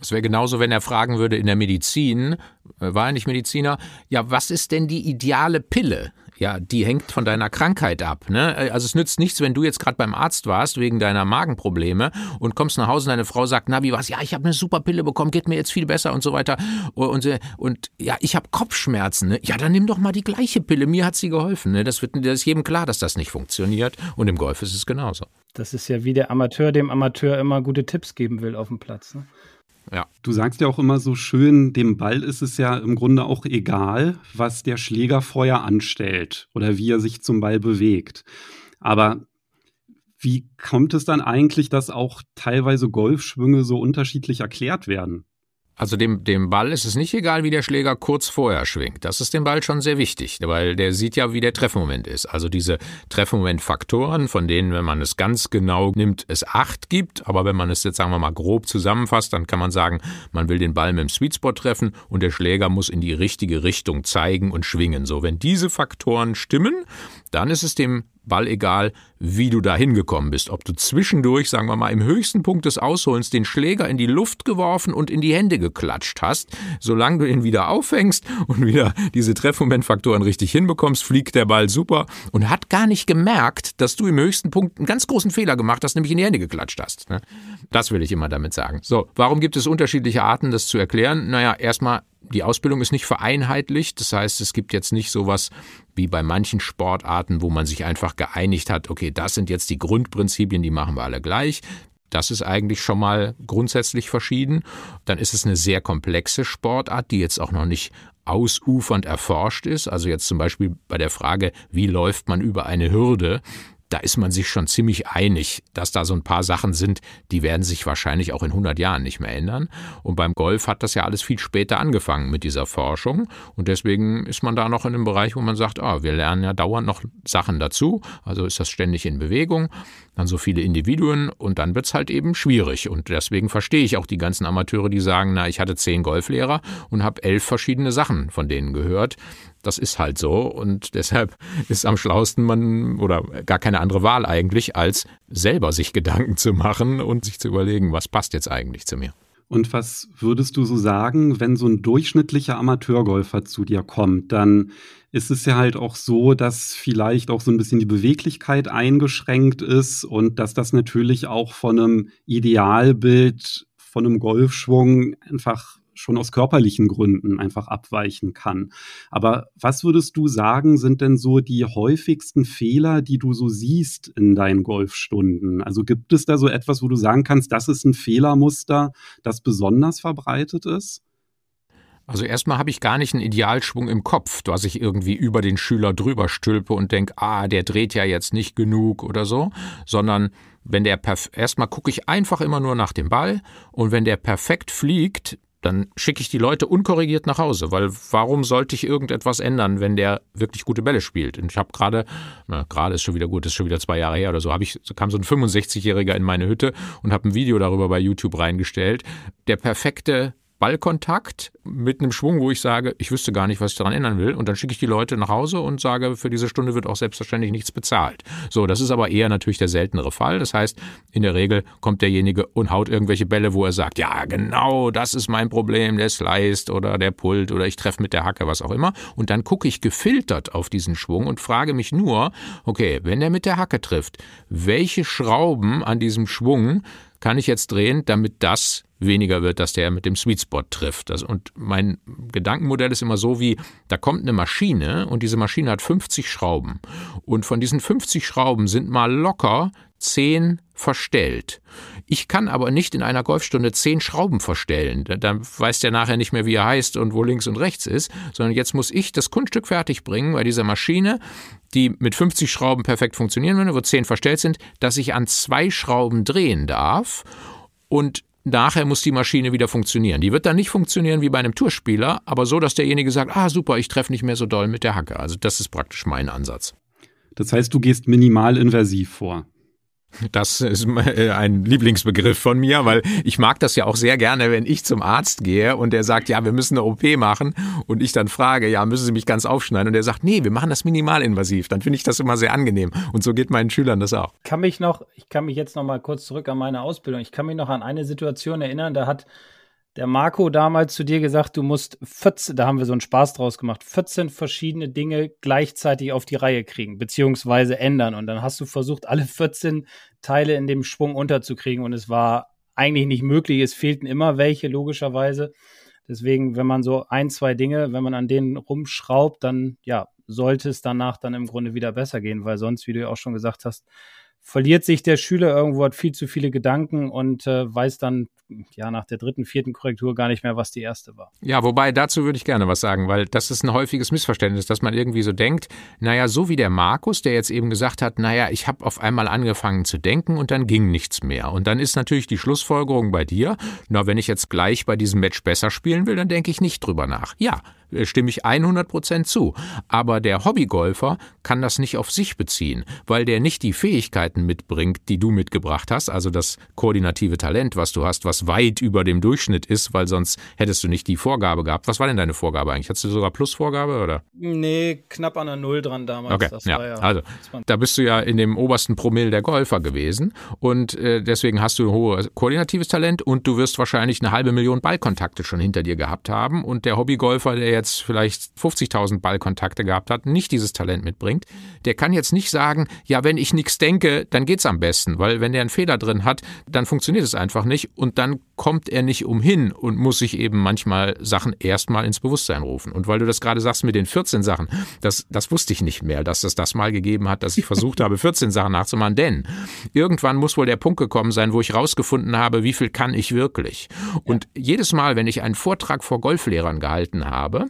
Es wäre genauso, wenn er fragen würde in der Medizin, äh, war er nicht Mediziner, ja, was ist denn die ideale Pille? Ja, die hängt von deiner Krankheit ab. Ne? Also es nützt nichts, wenn du jetzt gerade beim Arzt warst wegen deiner Magenprobleme und kommst nach Hause und deine Frau sagt, na wie was? Ja, ich habe eine super Pille bekommen, geht mir jetzt viel besser und so weiter. Und, und, und ja, ich habe Kopfschmerzen. Ne? Ja, dann nimm doch mal die gleiche Pille. Mir hat sie geholfen. Ne? Das wird das ist jedem klar, dass das nicht funktioniert. Und im Golf ist es genauso. Das ist ja wie der Amateur dem Amateur immer gute Tipps geben will auf dem Platz. Ne? Ja. Du sagst ja auch immer so schön, dem Ball ist es ja im Grunde auch egal, was der Schläger vorher anstellt oder wie er sich zum Ball bewegt. Aber wie kommt es dann eigentlich, dass auch teilweise Golfschwünge so unterschiedlich erklärt werden? Also dem, dem Ball ist es nicht egal, wie der Schläger kurz vorher schwingt. Das ist dem Ball schon sehr wichtig, weil der sieht ja, wie der Treffmoment ist. Also diese Treffmomentfaktoren, von denen, wenn man es ganz genau nimmt, es acht gibt. Aber wenn man es jetzt, sagen wir mal, grob zusammenfasst, dann kann man sagen, man will den Ball mit dem Sweetspot treffen und der Schläger muss in die richtige Richtung zeigen und schwingen. So, wenn diese Faktoren stimmen, dann ist es dem Ball egal, wie du da hingekommen bist. Ob du zwischendurch, sagen wir mal, im höchsten Punkt des Ausholens den Schläger in die Luft geworfen und in die Hände geklatscht hast, solange du ihn wieder auffängst und wieder diese Treffmomentfaktoren richtig hinbekommst, fliegt der Ball super und hat gar nicht gemerkt, dass du im höchsten Punkt einen ganz großen Fehler gemacht hast, nämlich in die Hände geklatscht hast. Ne? Das will ich immer damit sagen. So, warum gibt es unterschiedliche Arten, das zu erklären? Naja, erstmal die Ausbildung ist nicht vereinheitlicht. Das heißt, es gibt jetzt nicht sowas wie bei manchen Sportarten, wo man sich einfach geeinigt hat, okay, das sind jetzt die Grundprinzipien, die machen wir alle gleich. Das ist eigentlich schon mal grundsätzlich verschieden. Dann ist es eine sehr komplexe Sportart, die jetzt auch noch nicht ausufernd erforscht ist. Also jetzt zum Beispiel bei der Frage, wie läuft man über eine Hürde, da ist man sich schon ziemlich einig, dass da so ein paar Sachen sind, die werden sich wahrscheinlich auch in 100 Jahren nicht mehr ändern. Und beim Golf hat das ja alles viel später angefangen mit dieser Forschung. Und deswegen ist man da noch in einem Bereich, wo man sagt, ah, wir lernen ja dauernd noch Sachen dazu. Also ist das ständig in Bewegung dann so viele Individuen und dann wird es halt eben schwierig. Und deswegen verstehe ich auch die ganzen Amateure, die sagen, na, ich hatte zehn Golflehrer und habe elf verschiedene Sachen von denen gehört. Das ist halt so und deshalb ist am schlausten man oder gar keine andere Wahl eigentlich, als selber sich Gedanken zu machen und sich zu überlegen, was passt jetzt eigentlich zu mir. Und was würdest du so sagen, wenn so ein durchschnittlicher Amateurgolfer zu dir kommt, dann ist es ja halt auch so, dass vielleicht auch so ein bisschen die Beweglichkeit eingeschränkt ist und dass das natürlich auch von einem Idealbild, von einem Golfschwung einfach schon aus körperlichen Gründen einfach abweichen kann. Aber was würdest du sagen, sind denn so die häufigsten Fehler, die du so siehst in deinen Golfstunden? Also gibt es da so etwas, wo du sagen kannst, das ist ein Fehlermuster, das besonders verbreitet ist? Also erstmal habe ich gar nicht einen Idealschwung im Kopf, dass ich irgendwie über den Schüler drüber stülpe und denke, ah, der dreht ja jetzt nicht genug oder so, sondern wenn der erstmal gucke ich einfach immer nur nach dem Ball und wenn der perfekt fliegt, dann schicke ich die Leute unkorrigiert nach Hause, weil warum sollte ich irgendetwas ändern, wenn der wirklich gute Bälle spielt? Und ich habe gerade, gerade ist schon wieder gut, ist schon wieder zwei Jahre her oder so, habe ich, kam so ein 65-Jähriger in meine Hütte und habe ein Video darüber bei YouTube reingestellt. Der perfekte Ballkontakt mit einem Schwung, wo ich sage, ich wüsste gar nicht, was ich daran ändern will. Und dann schicke ich die Leute nach Hause und sage, für diese Stunde wird auch selbstverständlich nichts bezahlt. So, das ist aber eher natürlich der seltenere Fall. Das heißt, in der Regel kommt derjenige und haut irgendwelche Bälle, wo er sagt, ja, genau, das ist mein Problem, der Sliced oder der Pult oder ich treffe mit der Hacke, was auch immer. Und dann gucke ich gefiltert auf diesen Schwung und frage mich nur, okay, wenn er mit der Hacke trifft, welche Schrauben an diesem Schwung kann ich jetzt drehen, damit das weniger wird, dass der mit dem Sweet Spot trifft. Das, und mein Gedankenmodell ist immer so wie, da kommt eine Maschine und diese Maschine hat 50 Schrauben. Und von diesen 50 Schrauben sind mal locker 10 verstellt. Ich kann aber nicht in einer Golfstunde 10 Schrauben verstellen. Dann weiß der nachher nicht mehr, wie er heißt und wo links und rechts ist, sondern jetzt muss ich das Kunststück fertig bringen bei dieser Maschine, die mit 50 Schrauben perfekt funktionieren würde, wo 10 verstellt sind, dass ich an zwei Schrauben drehen darf und Nachher muss die Maschine wieder funktionieren. Die wird dann nicht funktionieren wie bei einem Tourspieler, aber so, dass derjenige sagt, ah super, ich treffe nicht mehr so doll mit der Hacke. Also das ist praktisch mein Ansatz. Das heißt, du gehst minimal invasiv vor. Das ist äh, ein Lieblingsbegriff von mir, weil ich mag das ja auch sehr gerne, wenn ich zum Arzt gehe und der sagt, ja, wir müssen eine OP machen und ich dann frage, ja, müssen Sie mich ganz aufschneiden und der sagt, nee, wir machen das minimalinvasiv. Dann finde ich das immer sehr angenehm und so geht meinen Schülern das auch. Kann mich noch, ich kann mich jetzt noch mal kurz zurück an meine Ausbildung. Ich kann mich noch an eine Situation erinnern, da hat der Marco damals zu dir gesagt, du musst 14, da haben wir so einen Spaß draus gemacht, 14 verschiedene Dinge gleichzeitig auf die Reihe kriegen, beziehungsweise ändern. Und dann hast du versucht, alle 14 Teile in dem Schwung unterzukriegen und es war eigentlich nicht möglich. Es fehlten immer welche, logischerweise. Deswegen, wenn man so ein, zwei Dinge, wenn man an denen rumschraubt, dann ja, sollte es danach dann im Grunde wieder besser gehen, weil sonst, wie du ja auch schon gesagt hast, verliert sich der Schüler irgendwo, hat viel zu viele Gedanken und äh, weiß dann ja nach der dritten, vierten Korrektur gar nicht mehr, was die erste war. Ja, wobei dazu würde ich gerne was sagen, weil das ist ein häufiges Missverständnis, dass man irgendwie so denkt, naja, so wie der Markus, der jetzt eben gesagt hat, naja, ich habe auf einmal angefangen zu denken und dann ging nichts mehr. Und dann ist natürlich die Schlussfolgerung bei dir, na, wenn ich jetzt gleich bei diesem Match besser spielen will, dann denke ich nicht drüber nach. Ja, stimme ich 100 Prozent zu. Aber der Hobbygolfer kann das nicht auf sich beziehen, weil der nicht die Fähigkeiten mitbringt, die du mitgebracht hast, also das koordinative Talent, was du hast, was weit über dem Durchschnitt ist, weil sonst hättest du nicht die Vorgabe gehabt. Was war denn deine Vorgabe eigentlich? Hattest du sogar Plusvorgabe oder? Nee, knapp an der Null dran damals. Okay, ja, ja, also da bist du ja in dem obersten Promille der Golfer gewesen und äh, deswegen hast du ein hohes koordinatives Talent und du wirst wahrscheinlich eine halbe Million Ballkontakte schon hinter dir gehabt haben und der Hobbygolfer, der jetzt vielleicht 50.000 Ballkontakte gehabt hat, nicht dieses Talent mitbringt, der kann jetzt nicht sagen, ja, wenn ich nichts denke, dann geht's am besten, weil wenn der einen Fehler drin hat, dann funktioniert es einfach nicht und dann kommt er nicht umhin und muss sich eben manchmal Sachen erstmal ins Bewusstsein rufen. Und weil du das gerade sagst mit den 14 Sachen, das, das wusste ich nicht mehr, dass es das mal gegeben hat, dass ich versucht [LAUGHS] habe, 14 Sachen nachzumachen, denn irgendwann muss wohl der Punkt gekommen sein, wo ich rausgefunden habe, wie viel kann ich wirklich. Und jedes Mal, wenn ich einen Vortrag vor Golflehrern gehalten habe,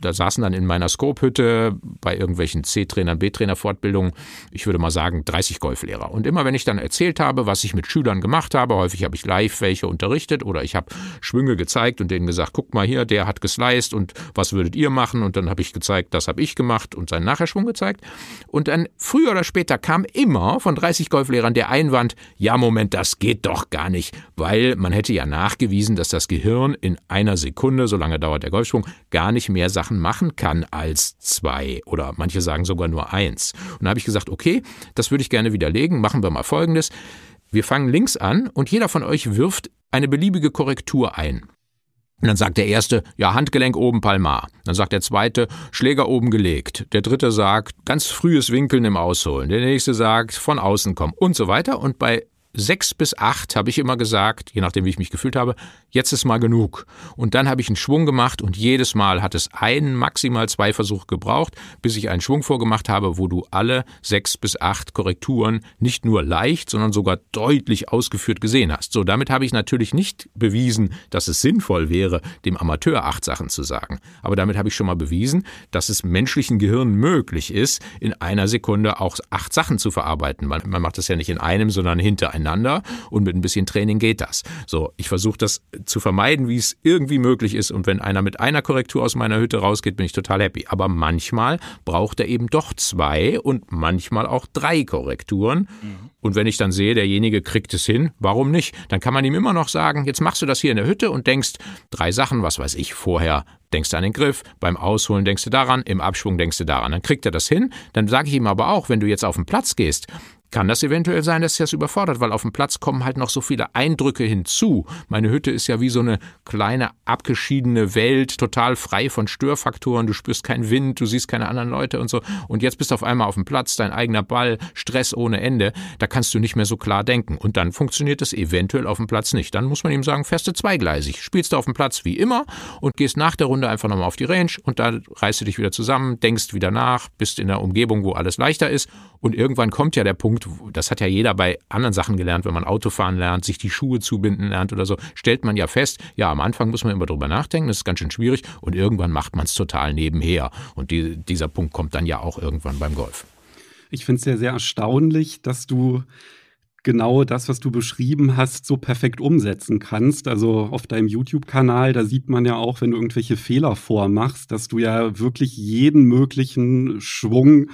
da saßen dann in meiner Scope-Hütte bei irgendwelchen C-Trainern, B-Trainer-Fortbildungen, ich würde mal sagen, 30 Golflehrer. Und immer wenn ich dann erzählt habe, was ich mit Schülern gemacht habe, häufig habe ich live welche unterrichtet oder ich habe Schwünge gezeigt und denen gesagt, guck mal hier, der hat gesliced und was würdet ihr machen? Und dann habe ich gezeigt, das habe ich gemacht und seinen Nachherschwung gezeigt. Und dann früher oder später kam immer von 30 Golflehrern der Einwand, ja Moment, das geht doch gar nicht, weil man hätte ja nachgewiesen, dass das Gehirn in einer Sekunde, so lange dauert der Golfschwung, gar nicht mehr Sachen Sachen machen kann als zwei oder manche sagen sogar nur eins. Und da habe ich gesagt, okay, das würde ich gerne widerlegen. Machen wir mal Folgendes. wir fangen links an und jeder von euch wirft eine beliebige Korrektur ein. Und dann sagt der erste, ja, Handgelenk oben Palmar. Dann sagt der zweite, Schläger oben gelegt. Der dritte sagt, ganz frühes Winkeln im Ausholen. Der nächste sagt, von außen kommen und so weiter. Und bei sechs bis acht habe ich immer gesagt, je nachdem wie ich mich gefühlt habe, jetzt ist mal genug. Und dann habe ich einen Schwung gemacht und jedes Mal hat es einen, maximal zwei Versuche gebraucht, bis ich einen Schwung vorgemacht habe, wo du alle sechs bis acht Korrekturen nicht nur leicht, sondern sogar deutlich ausgeführt gesehen hast. So, damit habe ich natürlich nicht bewiesen, dass es sinnvoll wäre, dem Amateur acht Sachen zu sagen. Aber damit habe ich schon mal bewiesen, dass es menschlichen Gehirn möglich ist, in einer Sekunde auch acht Sachen zu verarbeiten. Man, man macht das ja nicht in einem, sondern hintereinander und mit ein bisschen Training geht das. So, ich versuche das zu vermeiden, wie es irgendwie möglich ist und wenn einer mit einer Korrektur aus meiner Hütte rausgeht, bin ich total happy. Aber manchmal braucht er eben doch zwei und manchmal auch drei Korrekturen. Mhm. Und wenn ich dann sehe, derjenige kriegt es hin, warum nicht? Dann kann man ihm immer noch sagen, jetzt machst du das hier in der Hütte und denkst drei Sachen, was weiß ich, vorher denkst du an den Griff, beim Ausholen denkst du daran, im Abschwung denkst du daran. Dann kriegt er das hin. Dann sage ich ihm aber auch, wenn du jetzt auf den Platz gehst, kann das eventuell sein, dass das überfordert, weil auf dem Platz kommen halt noch so viele Eindrücke hinzu. Meine Hütte ist ja wie so eine kleine abgeschiedene Welt, total frei von Störfaktoren. Du spürst keinen Wind, du siehst keine anderen Leute und so. Und jetzt bist du auf einmal auf dem Platz, dein eigener Ball, Stress ohne Ende. Da kannst du nicht mehr so klar denken. Und dann funktioniert es eventuell auf dem Platz nicht. Dann muss man ihm sagen, feste zweigleisig. Spielst du auf dem Platz wie immer und gehst nach der Runde einfach nochmal auf die Range und da reißt du dich wieder zusammen, denkst wieder nach, bist in der Umgebung, wo alles leichter ist. Und irgendwann kommt ja der Punkt, das hat ja jeder bei anderen Sachen gelernt, wenn man Autofahren lernt, sich die Schuhe zubinden lernt oder so, stellt man ja fest, ja, am Anfang muss man immer drüber nachdenken, das ist ganz schön schwierig und irgendwann macht man es total nebenher. Und die, dieser Punkt kommt dann ja auch irgendwann beim Golf. Ich finde es ja sehr erstaunlich, dass du genau das, was du beschrieben hast, so perfekt umsetzen kannst. Also auf deinem YouTube-Kanal, da sieht man ja auch, wenn du irgendwelche Fehler vormachst, dass du ja wirklich jeden möglichen Schwung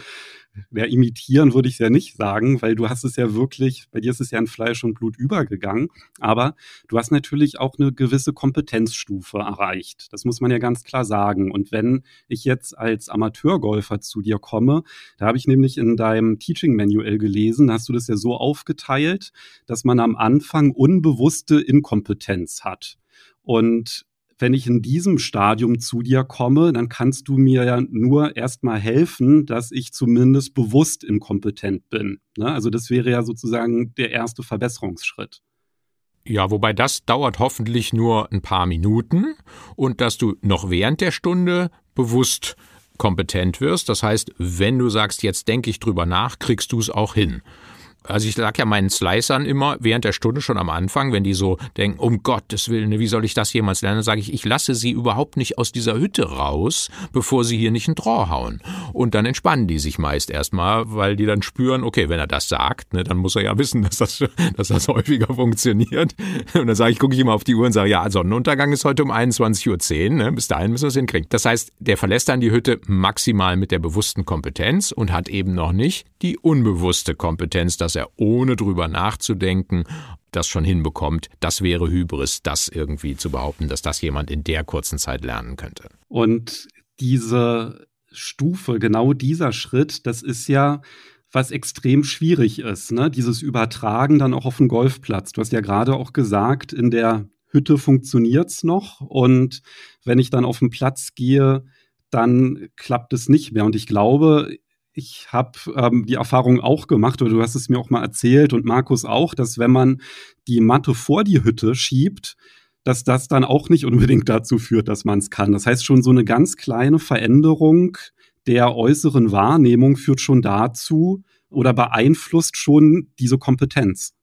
ja, imitieren würde ich ja nicht sagen, weil du hast es ja wirklich, bei dir ist es ja in Fleisch und Blut übergegangen, aber du hast natürlich auch eine gewisse Kompetenzstufe erreicht. Das muss man ja ganz klar sagen. Und wenn ich jetzt als Amateurgolfer zu dir komme, da habe ich nämlich in deinem Teaching Manual gelesen, da hast du das ja so aufgeteilt, dass man am Anfang unbewusste Inkompetenz hat. Und wenn ich in diesem Stadium zu dir komme, dann kannst du mir ja nur erstmal helfen, dass ich zumindest bewusst inkompetent bin. Ne? Also das wäre ja sozusagen der erste Verbesserungsschritt. Ja, wobei das dauert hoffentlich nur ein paar Minuten und dass du noch während der Stunde bewusst kompetent wirst. Das heißt, wenn du sagst, jetzt denke ich drüber nach, kriegst du es auch hin. Also ich sag ja meinen Slicern immer während der Stunde schon am Anfang, wenn die so denken, um Gottes Willen, wie soll ich das jemals lernen, sage ich, ich lasse sie überhaupt nicht aus dieser Hütte raus, bevor sie hier nicht ein Draw hauen. Und dann entspannen die sich meist erstmal, weil die dann spüren, okay, wenn er das sagt, ne, dann muss er ja wissen, [LAUGHS] dass das, dass das häufiger funktioniert. Und dann sage ich, gucke ich immer auf die Uhr und sage, ja, Sonnenuntergang ist heute um 21.10 Uhr, ne, bis dahin müssen wir es hinkriegen. Das heißt, der verlässt dann die Hütte maximal mit der bewussten Kompetenz und hat eben noch nicht die unbewusste Kompetenz, dass er ohne drüber nachzudenken das schon hinbekommt, das wäre Hybris, das irgendwie zu behaupten, dass das jemand in der kurzen Zeit lernen könnte. Und diese Stufe, genau dieser Schritt, das ist ja was extrem schwierig ist, ne? Dieses Übertragen dann auch auf den Golfplatz. Du hast ja gerade auch gesagt, in der Hütte funktioniert's noch und wenn ich dann auf den Platz gehe, dann klappt es nicht mehr. Und ich glaube, ich habe ähm, die Erfahrung auch gemacht, oder du hast es mir auch mal erzählt und Markus auch, dass wenn man die Matte vor die Hütte schiebt, dass das dann auch nicht unbedingt dazu führt, dass man es kann. Das heißt, schon so eine ganz kleine Veränderung der äußeren Wahrnehmung führt schon dazu oder beeinflusst schon diese Kompetenz.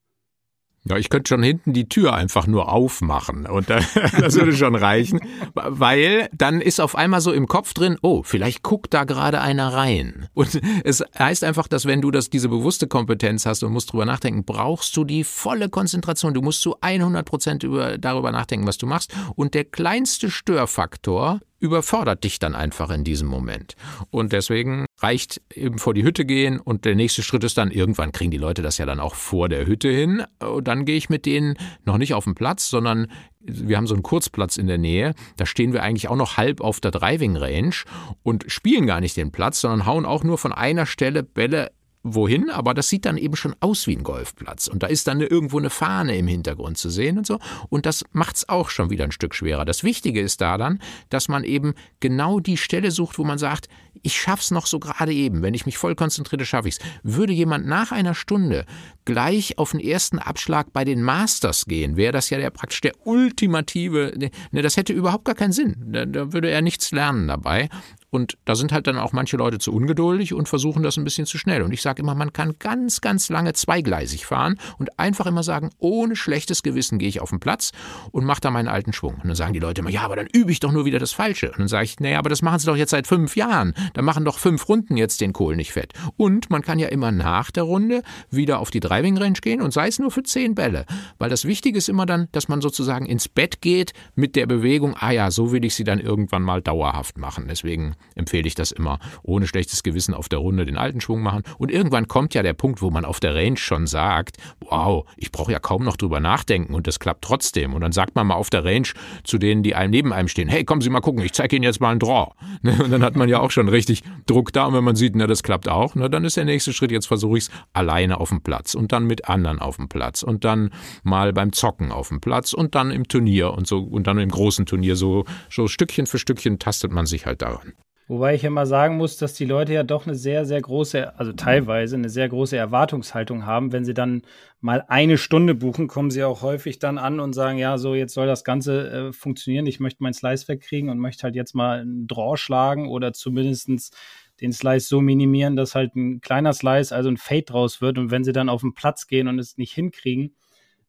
Ja, ich könnte schon hinten die Tür einfach nur aufmachen und [LAUGHS] das würde schon reichen, weil dann ist auf einmal so im Kopf drin, oh, vielleicht guckt da gerade einer rein. Und es heißt einfach, dass wenn du das, diese bewusste Kompetenz hast und musst drüber nachdenken, brauchst du die volle Konzentration. Du musst zu 100 Prozent darüber nachdenken, was du machst. Und der kleinste Störfaktor überfordert dich dann einfach in diesem Moment. Und deswegen reicht eben vor die Hütte gehen und der nächste Schritt ist dann, irgendwann kriegen die Leute das ja dann auch vor der Hütte hin. Und dann gehe ich mit denen noch nicht auf den Platz, sondern wir haben so einen Kurzplatz in der Nähe. Da stehen wir eigentlich auch noch halb auf der Driving Range und spielen gar nicht den Platz, sondern hauen auch nur von einer Stelle Bälle wohin, aber das sieht dann eben schon aus wie ein Golfplatz. Und da ist dann irgendwo eine Fahne im Hintergrund zu sehen und so. Und das macht es auch schon wieder ein Stück schwerer. Das Wichtige ist da dann, dass man eben genau die Stelle sucht, wo man sagt, ich schaff's noch so gerade eben. Wenn ich mich voll konzentriere, schaffe ich's. Würde jemand nach einer Stunde gleich auf den ersten Abschlag bei den Masters gehen, wäre das ja der praktisch der ultimative, ne, das hätte überhaupt gar keinen Sinn. Da, da würde er nichts lernen dabei. Und da sind halt dann auch manche Leute zu ungeduldig und versuchen das ein bisschen zu schnell. Und ich sage immer, man kann ganz, ganz lange zweigleisig fahren und einfach immer sagen, ohne schlechtes Gewissen gehe ich auf den Platz und mache da meinen alten Schwung. Und dann sagen die Leute immer, ja, aber dann übe ich doch nur wieder das Falsche. Und dann sage ich, naja, aber das machen sie doch jetzt seit fünf Jahren. Da machen doch fünf Runden jetzt den Kohl nicht fett. Und man kann ja immer nach der Runde wieder auf die Driving Range gehen und sei es nur für zehn Bälle. Weil das Wichtige ist immer dann, dass man sozusagen ins Bett geht mit der Bewegung, ah ja, so will ich sie dann irgendwann mal dauerhaft machen. Deswegen empfehle ich das immer. Ohne schlechtes Gewissen auf der Runde den alten Schwung machen. Und irgendwann kommt ja der Punkt, wo man auf der Range schon sagt, wow, ich brauche ja kaum noch drüber nachdenken und das klappt trotzdem. Und dann sagt man mal auf der Range zu denen, die einem neben einem stehen, hey, kommen Sie mal gucken, ich zeige Ihnen jetzt mal einen Draw. [LAUGHS] Ne, und dann hat man ja auch schon richtig Druck da. Und wenn man sieht, na, das klappt auch, na, dann ist der nächste Schritt, jetzt versuche ich es alleine auf dem Platz und dann mit anderen auf dem Platz und dann mal beim Zocken auf dem Platz und dann im Turnier und so und dann im großen Turnier so, so Stückchen für Stückchen tastet man sich halt daran. Wobei ich ja mal sagen muss, dass die Leute ja doch eine sehr, sehr große, also teilweise eine sehr große Erwartungshaltung haben. Wenn sie dann mal eine Stunde buchen, kommen sie auch häufig dann an und sagen, ja, so jetzt soll das Ganze äh, funktionieren. Ich möchte meinen Slice wegkriegen und möchte halt jetzt mal einen Draw schlagen oder zumindestens den Slice so minimieren, dass halt ein kleiner Slice, also ein Fade draus wird. Und wenn sie dann auf den Platz gehen und es nicht hinkriegen,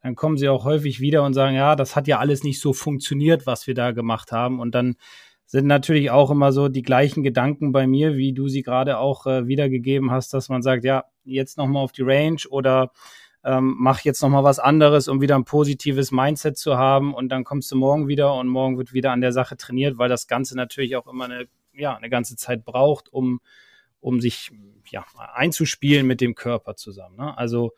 dann kommen sie auch häufig wieder und sagen, ja, das hat ja alles nicht so funktioniert, was wir da gemacht haben. Und dann sind natürlich auch immer so die gleichen Gedanken bei mir, wie du sie gerade auch äh, wiedergegeben hast, dass man sagt, ja, jetzt nochmal auf die Range oder ähm, mach jetzt nochmal was anderes, um wieder ein positives Mindset zu haben und dann kommst du morgen wieder und morgen wird wieder an der Sache trainiert, weil das Ganze natürlich auch immer eine, ja, eine ganze Zeit braucht, um, um sich ja, einzuspielen mit dem Körper zusammen. Ne? Also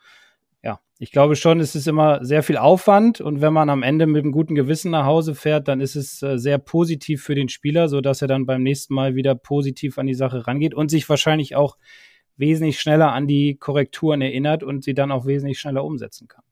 ja, ich glaube schon, es ist immer sehr viel Aufwand und wenn man am Ende mit einem guten Gewissen nach Hause fährt, dann ist es äh, sehr positiv für den Spieler, so dass er dann beim nächsten Mal wieder positiv an die Sache rangeht und sich wahrscheinlich auch wesentlich schneller an die Korrekturen erinnert und sie dann auch wesentlich schneller umsetzen kann.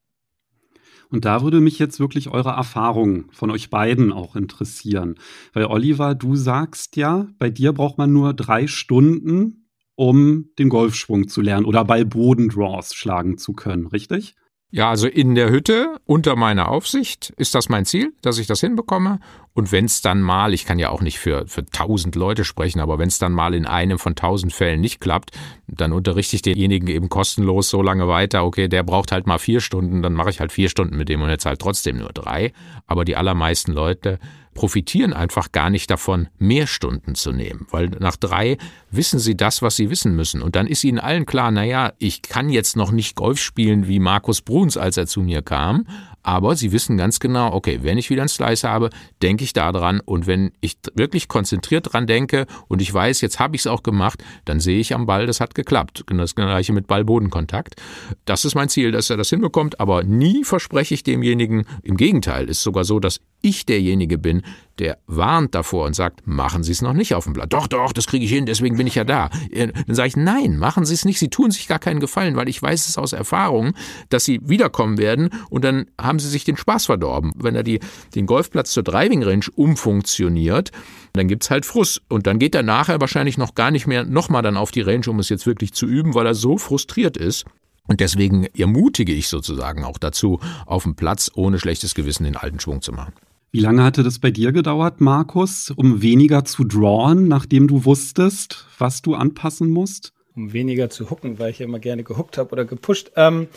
Und da würde mich jetzt wirklich eure Erfahrung von euch beiden auch interessieren. Weil Oliver, du sagst ja, bei dir braucht man nur drei Stunden, um den Golfschwung zu lernen oder Ball-Boden-Draws schlagen zu können, richtig? Ja, also in der Hütte unter meiner Aufsicht ist das mein Ziel, dass ich das hinbekomme. Und wenn es dann mal, ich kann ja auch nicht für, für tausend Leute sprechen, aber wenn es dann mal in einem von tausend Fällen nicht klappt, dann unterrichte ich denjenigen eben kostenlos so lange weiter. Okay, der braucht halt mal vier Stunden, dann mache ich halt vier Stunden mit dem und jetzt halt trotzdem nur drei. Aber die allermeisten Leute profitieren einfach gar nicht davon, mehr Stunden zu nehmen, weil nach drei wissen sie das, was sie wissen müssen. Und dann ist ihnen allen klar, naja, ich kann jetzt noch nicht Golf spielen wie Markus Bruns, als er zu mir kam, aber sie wissen ganz genau, okay, wenn ich wieder einen Slice habe, denke ich da dran und wenn ich wirklich konzentriert dran denke und ich weiß, jetzt habe ich es auch gemacht, dann sehe ich am Ball, das hat geklappt. Das gleiche mit Ball-Bodenkontakt. Das ist mein Ziel, dass er das hinbekommt, aber nie verspreche ich demjenigen, im Gegenteil, ist sogar so, dass ich derjenige bin, der warnt davor und sagt, machen Sie es noch nicht auf dem Blatt. Doch, doch, das kriege ich hin, deswegen bin ich ja da. Äh, dann sage ich, nein, machen Sie es nicht, Sie tun sich gar keinen Gefallen, weil ich weiß es aus Erfahrung, dass Sie wiederkommen werden und dann haben Sie sich den Spaß verdorben. Wenn er die, den Golfplatz zur Driving Range umfunktioniert, dann gibt es halt Frust. Und dann geht er nachher wahrscheinlich noch gar nicht mehr nochmal dann auf die Range, um es jetzt wirklich zu üben, weil er so frustriert ist. Und deswegen ermutige ich sozusagen auch dazu, auf dem Platz ohne schlechtes Gewissen den alten Schwung zu machen. Wie lange hatte das bei dir gedauert, Markus, um weniger zu drawen, nachdem du wusstest, was du anpassen musst? Um weniger zu hucken, weil ich ja immer gerne gehuckt habe oder gepusht. Ähm,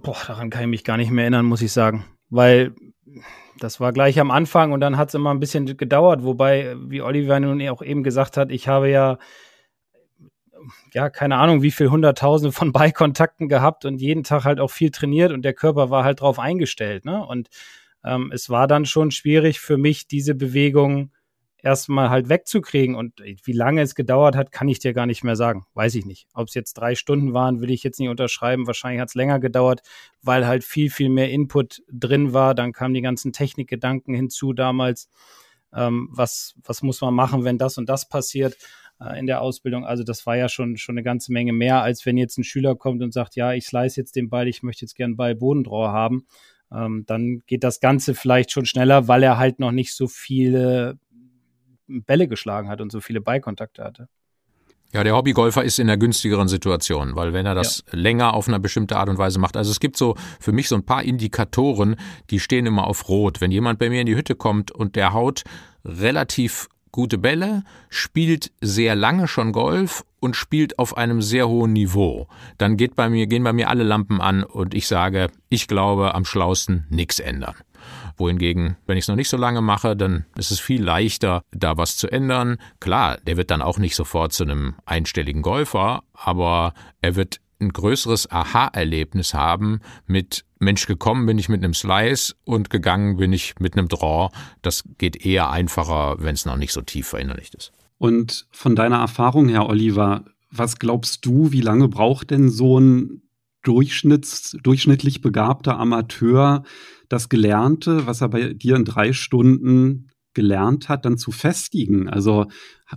boah, daran kann ich mich gar nicht mehr erinnern, muss ich sagen. Weil das war gleich am Anfang und dann hat es immer ein bisschen gedauert. Wobei, wie Oliver nun auch eben gesagt hat, ich habe ja ja, keine Ahnung, wie viel Hunderttausende von Beikontakten gehabt und jeden Tag halt auch viel trainiert und der Körper war halt drauf eingestellt, ne? Und ähm, es war dann schon schwierig für mich, diese Bewegung erstmal halt wegzukriegen. Und wie lange es gedauert hat, kann ich dir gar nicht mehr sagen. Weiß ich nicht. Ob es jetzt drei Stunden waren, will ich jetzt nicht unterschreiben. Wahrscheinlich hat es länger gedauert, weil halt viel, viel mehr Input drin war. Dann kamen die ganzen Technikgedanken hinzu damals. Ähm, was, was muss man machen, wenn das und das passiert? äh, in der Ausbildung. Also das war ja schon, schon eine ganze Menge mehr, als wenn jetzt ein Schüler kommt und sagt, ja, ich slice jetzt den Ball, ich möchte jetzt gern Ball Bodendraw haben. Ähm, dann geht das Ganze vielleicht schon schneller, weil er halt noch nicht so viele Bälle geschlagen hat und so viele Ballkontakte hatte. Ja, der Hobbygolfer ist in einer günstigeren Situation, weil wenn er das ja. länger auf eine bestimmte Art und Weise macht, also es gibt so für mich so ein paar Indikatoren, die stehen immer auf Rot. Wenn jemand bei mir in die Hütte kommt und der haut relativ gute Bälle, spielt sehr lange schon Golf und spielt auf einem sehr hohen Niveau, dann geht bei mir, gehen bei mir alle Lampen an und ich sage, ich glaube, am schlausten nichts ändern wohingegen, wenn ich es noch nicht so lange mache, dann ist es viel leichter, da was zu ändern. Klar, der wird dann auch nicht sofort zu einem einstelligen Golfer, aber er wird ein größeres Aha-Erlebnis haben mit Mensch, gekommen bin ich mit einem Slice und gegangen bin ich mit einem Draw. Das geht eher einfacher, wenn es noch nicht so tief verinnerlicht ist. Und von deiner Erfahrung her, Oliver, was glaubst du, wie lange braucht denn so ein Durchschnitts, durchschnittlich begabter Amateur, das Gelernte, was er bei dir in drei Stunden gelernt hat, dann zu festigen. Also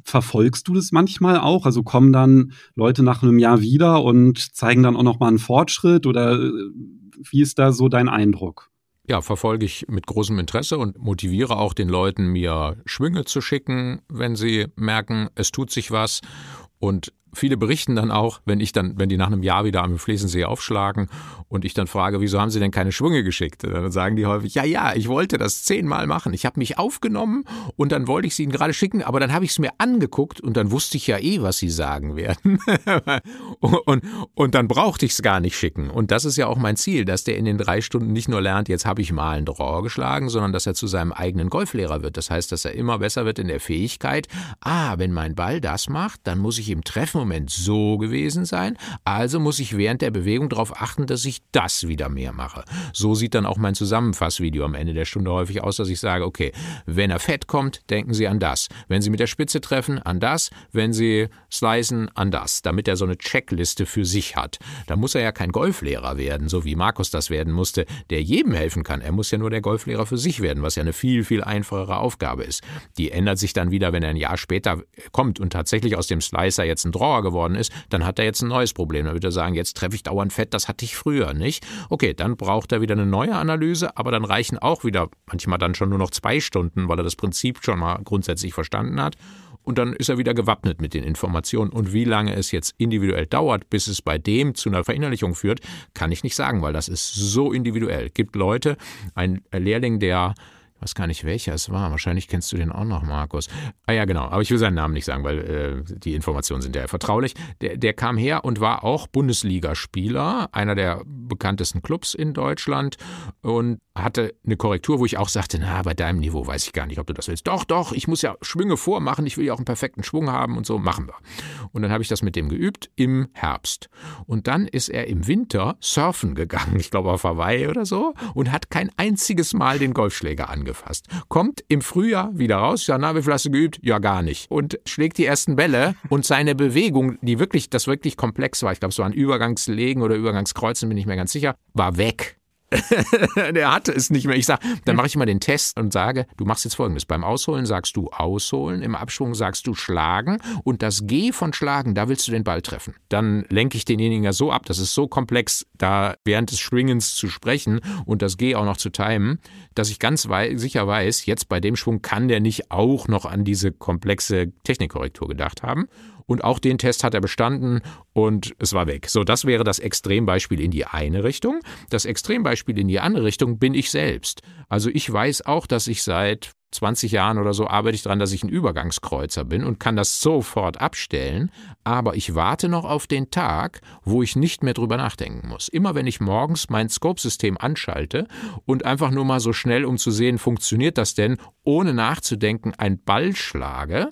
verfolgst du das manchmal auch? Also kommen dann Leute nach einem Jahr wieder und zeigen dann auch noch mal einen Fortschritt oder äh, wie ist da so dein Eindruck? Ja, verfolge ich mit großem Interesse und motiviere auch den Leuten, mir Schwünge zu schicken, wenn sie merken, es tut sich was. Und viele berichten dann auch, wenn ich dann, wenn die nach einem Jahr wieder am Flesensee aufschlagen und ich dann frage, wieso haben sie denn keine Schwünge geschickt? Dann sagen die häufig, ja, ja, ich wollte das zehnmal machen. Ich habe mich aufgenommen und dann wollte ich sie ihnen gerade schicken, aber dann habe ich es mir angeguckt und dann wusste ich ja eh, was sie sagen werden. [LAUGHS] und, und dann brauchte ich es gar nicht schicken. Und das ist ja auch mein Ziel, dass der in den drei Stunden nicht nur lernt, jetzt habe ich mal einen Draw geschlagen, sondern dass er zu seinem eigenen Golflehrer wird. Das heißt, dass er immer besser wird in der Fähigkeit, ah, wenn mein Ball das macht, dann muss ich im Treffmoment so gewesen sein, also muss ich während der Bewegung darauf achten, dass ich das wieder mehr mache. So sieht dann auch mein Zusammenfassvideo am Ende der Stunde häufig aus, dass ich sage, okay, wenn er fett kommt, denken Sie an das. Wenn Sie mit der Spitze treffen, an das. Wenn Sie slicen, an das. Damit er so eine Checkliste für sich hat. Da muss er ja kein Golflehrer werden, so wie Markus das werden musste, der jedem helfen kann. Er muss ja nur der Golflehrer für sich werden, was ja eine viel, viel einfachere Aufgabe ist. Die ändert sich dann wieder, wenn er ein Jahr später kommt und tatsächlich aus dem Slicer jetzt ein Drawer geworden ist, dann hat er jetzt ein neues Problem. Dann wird er sagen, jetzt treffe ich dauernd fett, das hatte ich früher nicht. Okay, dann braucht er wieder eine neue Analyse, aber dann reichen auch wieder manchmal dann schon nur noch zwei Stunden, weil er das Prinzip schon mal grundsätzlich verstanden hat. Und dann ist er wieder gewappnet mit den Informationen. Und wie lange es jetzt individuell dauert, bis es bei dem zu einer Verinnerlichung führt, kann ich nicht sagen, weil das ist so individuell. Es gibt Leute, ein Lehrling, der weiß gar nicht, welcher es war. Wahrscheinlich kennst du den auch noch, Markus. Ah ja, genau. Aber ich will seinen Namen nicht sagen, weil äh, die Informationen sind ja vertraulich. Der, der kam her und war auch Bundesligaspieler, einer der bekanntesten Clubs in Deutschland und hatte eine Korrektur, wo ich auch sagte, na, bei deinem Niveau weiß ich gar nicht, ob du das willst. Doch, doch, ich muss ja Schwünge vormachen, ich will ja auch einen perfekten Schwung haben und so, machen wir. Und dann habe ich das mit dem geübt im Herbst. Und dann ist er im Winter surfen gegangen, [LAUGHS] ich glaube auf Hawaii oder so, und hat kein einziges Mal den Golfschläger angefasst angefasst. Kommt im Frühjahr wieder raus, ja, na, wie viel hast du geübt? Ja, gar nicht. Und schlägt die ersten Bälle und seine Bewegung, die wirklich, das wirklich komplex war, ich glaube, es waren Übergangslegen oder Übergangskreuzen, bin ich mir ganz sicher, war weg. [LAUGHS] der hatte es nicht mehr. Ich sage, dann mache ich mal den Test und sage, du machst jetzt folgendes. Beim Ausholen sagst du ausholen, im Abschwung sagst du schlagen und das G von schlagen, da willst du den Ball treffen. Dann lenke ich denjenigen ja so ab, das ist so komplex, da während des Schwingens zu sprechen und das G auch noch zu timen, dass ich ganz wei sicher weiß, jetzt bei dem Schwung kann der nicht auch noch an diese komplexe Technikkorrektur gedacht haben. Und auch den Test hat er bestanden und es war weg. So, das wäre das Extrembeispiel in die eine Richtung. Das Extrembeispiel in die andere Richtung bin ich selbst. Also ich weiß auch, dass ich seit 20 Jahren oder so arbeite ich daran, dass ich ein Übergangskreuzer bin und kann das sofort abstellen, aber ich warte noch auf den Tag, wo ich nicht mehr drüber nachdenken muss. Immer wenn ich morgens mein Scope-System anschalte und einfach nur mal so schnell, um zu sehen, funktioniert das denn, ohne nachzudenken, ein Ball schlage,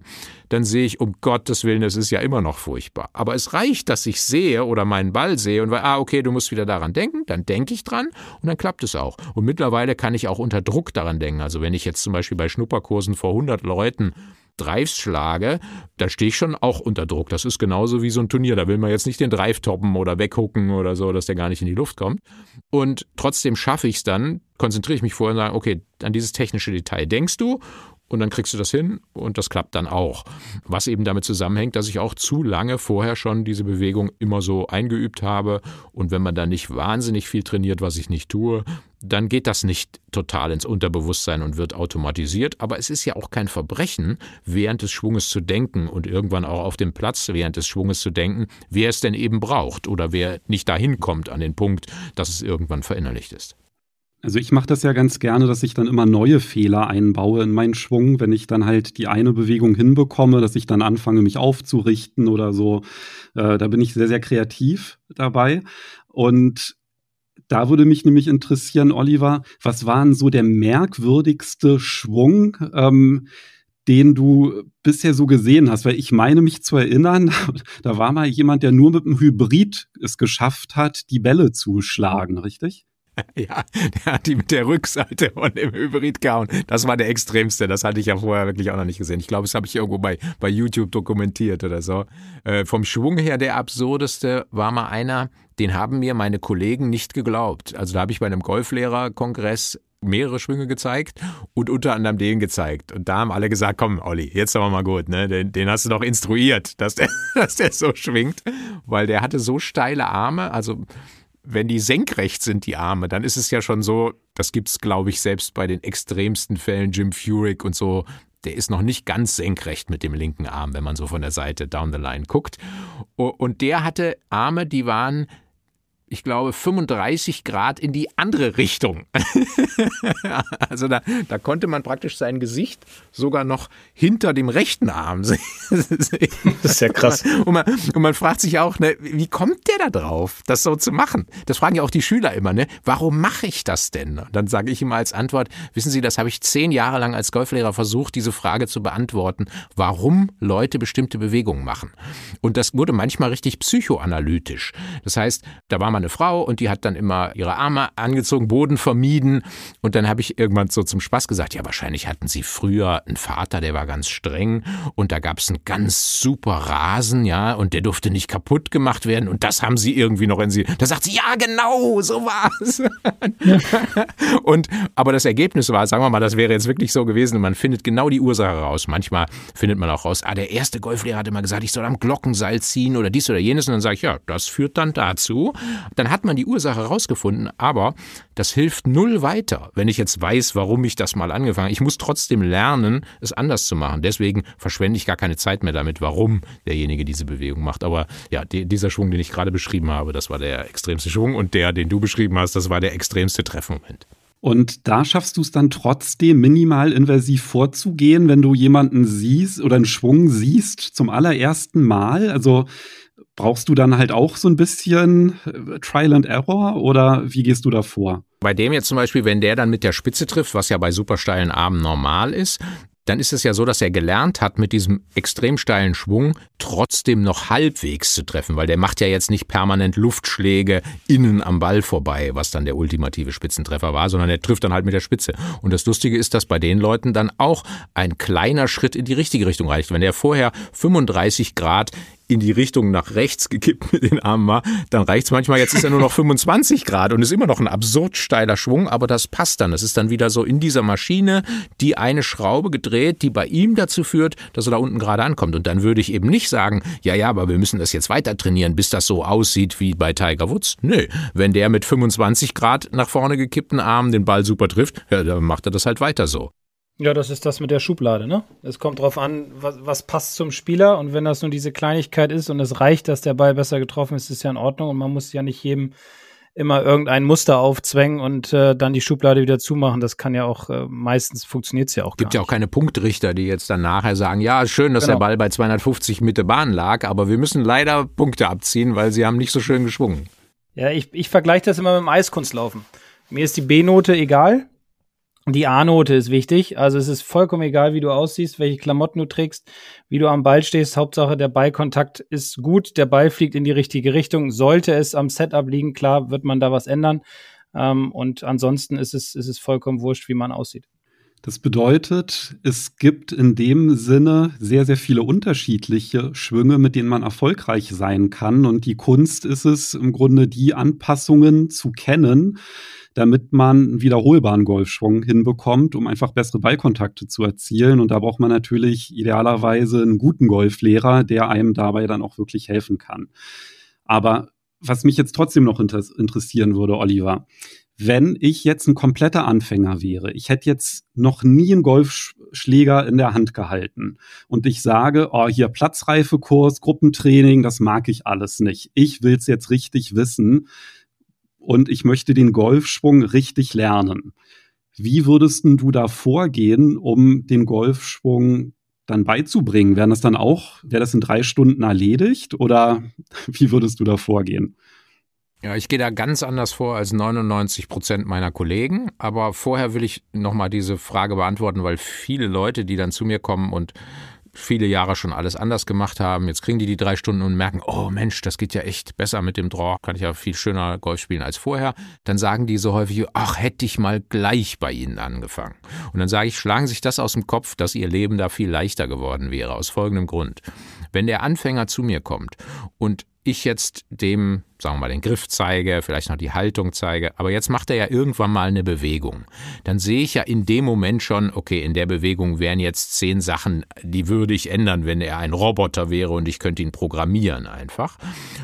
dann sehe ich, um Gottes Willen, das ist ja immer noch furchtbar. Aber es reicht, dass ich sehe oder meinen Ball sehe und weil, ah, okay, du musst wieder daran denken, dann denke ich dran und dann klappt es auch. Und mittlerweile kann ich auch unter Druck daran denken. Also wenn ich jetzt zum Beispiel bei Schnupperkursen vor 100 Leuten Drives schlage, da stehe ich schon auch unter Druck. Das ist genauso wie so ein Turnier. Da will man jetzt nicht den Drive toppen oder weghucken oder so, dass der gar nicht in die Luft kommt. Und trotzdem schaffe ich es dann, konzentriere ich mich vorher und sage, okay, an dieses technische Detail denkst du und dann kriegst du das hin und das klappt dann auch. Was eben damit zusammenhängt, dass ich auch zu lange vorher schon diese Bewegung immer so eingeübt habe und wenn man da nicht wahnsinnig viel trainiert, was ich nicht tue, dann geht das nicht total ins Unterbewusstsein und wird automatisiert. Aber es ist ja auch kein Verbrechen, während des Schwunges zu denken und irgendwann auch auf dem Platz während des Schwunges zu denken, wer es denn eben braucht oder wer nicht dahin kommt an den Punkt, dass es irgendwann verinnerlicht ist. Also ich mache das ja ganz gerne, dass ich dann immer neue Fehler einbaue in meinen Schwung, wenn ich dann halt die eine Bewegung hinbekomme, dass ich dann anfange, mich aufzurichten oder so. Äh, da bin ich sehr, sehr kreativ dabei. Und da würde mich nämlich interessieren, Oliver, was war denn so der merkwürdigste Schwung, ähm, den du bisher so gesehen hast? Weil ich meine mich zu erinnern, [LAUGHS] da war mal jemand, der nur mit einem Hybrid es geschafft hat, die Bälle zu schlagen, richtig? [LAUGHS] Ja, der hat die mit der Rückseite von dem Hybrid gehauen. Das war der extremste. Das hatte ich ja vorher wirklich auch noch nicht gesehen. Ich glaube, das habe ich irgendwo bei, bei YouTube dokumentiert oder so. Äh, vom Schwung her der absurdeste war mal einer, den haben mir meine Kollegen nicht geglaubt. Also da habe ich bei einem Golflehrerkongress mehrere Schwünge gezeigt und unter anderem den gezeigt. Und da haben alle gesagt, komm, Olli, jetzt aber mal gut, ne? Den, den hast du doch instruiert, dass der, [LAUGHS] dass der so schwingt, weil der hatte so steile Arme, also wenn die senkrecht sind, die Arme, dann ist es ja schon so, das gibt es, glaube ich, selbst bei den extremsten Fällen, Jim Furyk und so, der ist noch nicht ganz senkrecht mit dem linken Arm, wenn man so von der Seite down the line guckt. Und der hatte Arme, die waren ich glaube, 35 Grad in die andere Richtung. [LAUGHS] also da, da konnte man praktisch sein Gesicht sogar noch hinter dem rechten Arm [LAUGHS] sehen. das ist ja krass. Und man, und man fragt sich auch, ne, wie kommt der da drauf, das so zu machen? Das fragen ja auch die Schüler immer, ne? Warum mache ich das denn? Und dann sage ich immer als Antwort, wissen Sie, das habe ich zehn Jahre lang als Golflehrer versucht, diese Frage zu beantworten, warum Leute bestimmte Bewegungen machen. Und das wurde manchmal richtig psychoanalytisch. Das heißt, da war man eine Frau und die hat dann immer ihre Arme angezogen, Boden vermieden. Und dann habe ich irgendwann so zum Spaß gesagt, ja, wahrscheinlich hatten sie früher einen Vater, der war ganz streng und da gab es einen ganz super Rasen, ja, und der durfte nicht kaputt gemacht werden und das haben sie irgendwie noch in sie. Da sagt sie, ja, genau, so war's. [LAUGHS] und aber das Ergebnis war, sagen wir mal, das wäre jetzt wirklich so gewesen, man findet genau die Ursache raus. Manchmal findet man auch raus, ah, der erste Golflehrer hat immer gesagt, ich soll am Glockenseil ziehen oder dies oder jenes und dann sage ich, ja, das führt dann dazu. Dann hat man die Ursache herausgefunden, aber das hilft null weiter, wenn ich jetzt weiß, warum ich das mal angefangen habe. Ich muss trotzdem lernen, es anders zu machen. Deswegen verschwende ich gar keine Zeit mehr damit, warum derjenige diese Bewegung macht. Aber ja, die, dieser Schwung, den ich gerade beschrieben habe, das war der extremste Schwung und der, den du beschrieben hast, das war der extremste Treffmoment. Und da schaffst du es dann trotzdem minimal invasiv vorzugehen, wenn du jemanden siehst oder einen Schwung siehst zum allerersten Mal. Also Brauchst du dann halt auch so ein bisschen äh, Trial and Error oder wie gehst du da vor? Bei dem jetzt zum Beispiel, wenn der dann mit der Spitze trifft, was ja bei super steilen Armen normal ist, dann ist es ja so, dass er gelernt hat, mit diesem extrem steilen Schwung trotzdem noch halbwegs zu treffen, weil der macht ja jetzt nicht permanent Luftschläge innen am Ball vorbei, was dann der ultimative Spitzentreffer war, sondern er trifft dann halt mit der Spitze. Und das Lustige ist, dass bei den Leuten dann auch ein kleiner Schritt in die richtige Richtung reicht. Wenn er vorher 35 Grad in die Richtung nach rechts gekippt mit den Armen war, dann reicht es manchmal, jetzt ist er nur noch 25 Grad und ist immer noch ein absurd steiler Schwung, aber das passt dann. Das ist dann wieder so in dieser Maschine die eine Schraube gedreht, die bei ihm dazu führt, dass er da unten gerade ankommt. Und dann würde ich eben nicht sagen, ja, ja, aber wir müssen das jetzt weiter trainieren, bis das so aussieht wie bei Tiger Woods. Nö, wenn der mit 25 Grad nach vorne gekippten Armen den Ball super trifft, ja, dann macht er das halt weiter so. Ja, das ist das mit der Schublade, ne? Es kommt drauf an, was, was passt zum Spieler und wenn das nur diese Kleinigkeit ist und es reicht, dass der Ball besser getroffen ist, ist ja in Ordnung und man muss ja nicht jedem immer irgendein Muster aufzwängen und äh, dann die Schublade wieder zumachen. Das kann ja auch, äh, meistens funktioniert es ja auch Gibt ja auch keine Punktrichter, die jetzt dann nachher sagen, ja, schön, dass genau. der Ball bei 250 Mitte Bahn lag, aber wir müssen leider Punkte abziehen, weil sie haben nicht so schön geschwungen. Ja, ich, ich vergleiche das immer mit dem Eiskunstlaufen. Mir ist die B-Note egal, die A-Note ist wichtig. Also es ist vollkommen egal, wie du aussiehst, welche Klamotten du trägst, wie du am Ball stehst. Hauptsache, der Ballkontakt ist gut, der Ball fliegt in die richtige Richtung. Sollte es am Setup liegen, klar, wird man da was ändern. Ähm, und ansonsten ist es, ist es vollkommen wurscht, wie man aussieht. Das bedeutet, es gibt in dem Sinne sehr, sehr viele unterschiedliche Schwünge, mit denen man erfolgreich sein kann. Und die Kunst ist es im Grunde, die Anpassungen zu kennen, damit man einen wiederholbaren Golfschwung hinbekommt, um einfach bessere Ballkontakte zu erzielen. Und da braucht man natürlich idealerweise einen guten Golflehrer, der einem dabei dann auch wirklich helfen kann. Aber was mich jetzt trotzdem noch interessieren würde, Oliver, wenn ich jetzt ein kompletter Anfänger wäre, ich hätte jetzt noch nie einen Golfschläger in der Hand gehalten und ich sage, oh, hier Platzreifekurs, Gruppentraining, das mag ich alles nicht. Ich will es jetzt richtig wissen und ich möchte den Golfschwung richtig lernen. Wie würdest du da vorgehen, um den Golfschwung dann beizubringen? Wären das dann auch, wäre das in drei Stunden erledigt oder [LAUGHS] wie würdest du da vorgehen? Ja, ich gehe da ganz anders vor als 99 Prozent meiner Kollegen. Aber vorher will ich nochmal diese Frage beantworten, weil viele Leute, die dann zu mir kommen und viele Jahre schon alles anders gemacht haben, jetzt kriegen die die drei Stunden und merken, oh Mensch, das geht ja echt besser mit dem Draw, kann ich ja viel schöner Golf spielen als vorher. Dann sagen die so häufig, ach, hätte ich mal gleich bei ihnen angefangen. Und dann sage ich, schlagen sich das aus dem Kopf, dass ihr Leben da viel leichter geworden wäre, aus folgendem Grund. Wenn der Anfänger zu mir kommt und ich jetzt dem, sagen wir mal, den Griff zeige, vielleicht noch die Haltung zeige, aber jetzt macht er ja irgendwann mal eine Bewegung. Dann sehe ich ja in dem Moment schon, okay, in der Bewegung wären jetzt zehn Sachen, die würde ich ändern, wenn er ein Roboter wäre und ich könnte ihn programmieren einfach.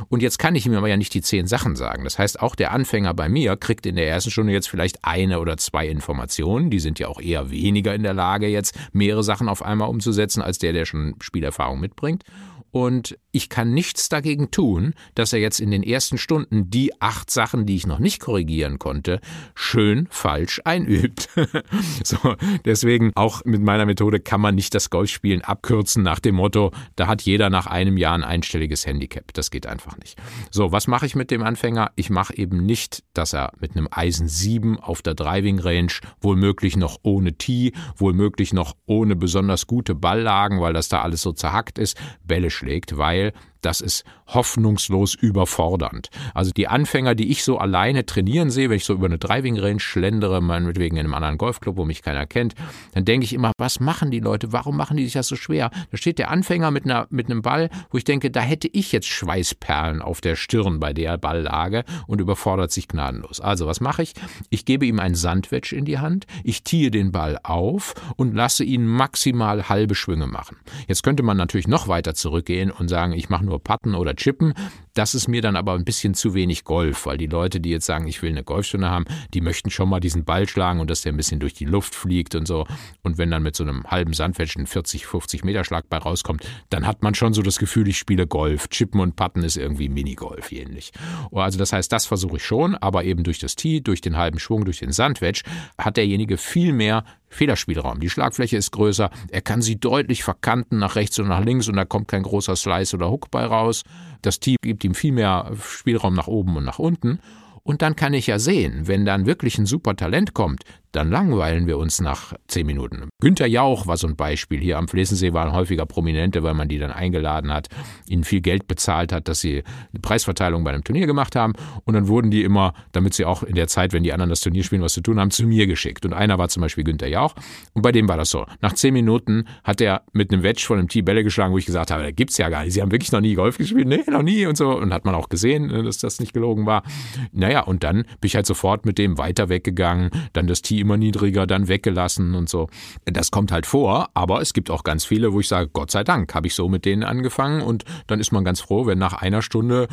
Und jetzt kann ich ihm aber ja nicht die zehn Sachen sagen. Das heißt, auch der Anfänger bei mir kriegt in der ersten Stunde jetzt vielleicht eine oder zwei Informationen. Die sind ja auch eher weniger in der Lage, jetzt mehrere Sachen auf einmal umzusetzen, als der, der schon Spielerfahrung mitbringt. Und ich kann nichts dagegen tun, dass er jetzt in den ersten Stunden die acht Sachen, die ich noch nicht korrigieren konnte, schön falsch einübt. [LAUGHS] so, deswegen auch mit meiner Methode kann man nicht das Golfspielen abkürzen nach dem Motto, da hat jeder nach einem Jahr ein einstelliges Handicap. Das geht einfach nicht. So, was mache ich mit dem Anfänger? Ich mache eben nicht, dass er mit einem Eisen 7 auf der Driving Range, wohlmöglich noch ohne Tee, wohlmöglich noch ohne besonders gute Balllagen, weil das da alles so zerhackt ist, Bälle schlägt, weil das ist hoffnungslos überfordernd. Also die Anfänger, die ich so alleine trainieren sehe, wenn ich so über eine Driving Range schlendere, meinetwegen in einem anderen Golfclub, wo mich keiner kennt, dann denke ich immer, was machen die Leute? Warum machen die sich das so schwer? Da steht der Anfänger mit, einer, mit einem Ball, wo ich denke, da hätte ich jetzt Schweißperlen auf der Stirn bei der Balllage und überfordert sich gnadenlos. Also was mache ich? Ich gebe ihm ein Sandwedge in die Hand, ich tiehe den Ball auf und lasse ihn maximal halbe Schwünge machen. Jetzt könnte man natürlich noch weiter zurückgehen und sagen, ich mache nur Patten oder Chippen. Das ist mir dann aber ein bisschen zu wenig Golf, weil die Leute, die jetzt sagen, ich will eine Golfstunde haben, die möchten schon mal diesen Ball schlagen und dass der ein bisschen durch die Luft fliegt und so. Und wenn dann mit so einem halben Sandwedge ein 40, 50 Meter Schlag bei rauskommt, dann hat man schon so das Gefühl, ich spiele Golf. Chippen und Patten ist irgendwie Minigolf ähnlich. Also das heißt, das versuche ich schon, aber eben durch das Tee, durch den halben Schwung, durch den Sandwedge hat derjenige viel mehr Federspielraum. Die Schlagfläche ist größer, er kann sie deutlich verkanten nach rechts und nach links und da kommt kein großer Slice oder Hook bei raus. Das Team gibt ihm viel mehr Spielraum nach oben und nach unten. Und dann kann ich ja sehen, wenn dann wirklich ein super Talent kommt, dann langweilen wir uns nach zehn Minuten. Günter Jauch war so ein Beispiel. Hier am Flesensee waren häufiger Prominente, weil man die dann eingeladen hat, ihnen viel Geld bezahlt hat, dass sie eine Preisverteilung bei einem Turnier gemacht haben. Und dann wurden die immer, damit sie auch in der Zeit, wenn die anderen das Turnier spielen, was zu tun haben, zu mir geschickt. Und einer war zum Beispiel Günter Jauch. Und bei dem war das so. Nach zehn Minuten hat er mit einem Wedge von einem Tee Bälle geschlagen, wo ich gesagt habe, da gibt's ja gar nicht. Sie haben wirklich noch nie Golf gespielt? Nee, noch nie und so. Und hat man auch gesehen, ne, dass das nicht gelogen war. Naja, und dann bin ich halt sofort mit dem weiter weggegangen, dann das Tee immer niedriger, dann weggelassen und so. Das kommt halt vor, aber es gibt auch ganz viele, wo ich sage, Gott sei Dank, habe ich so mit denen angefangen und dann ist man ganz froh, wenn nach einer Stunde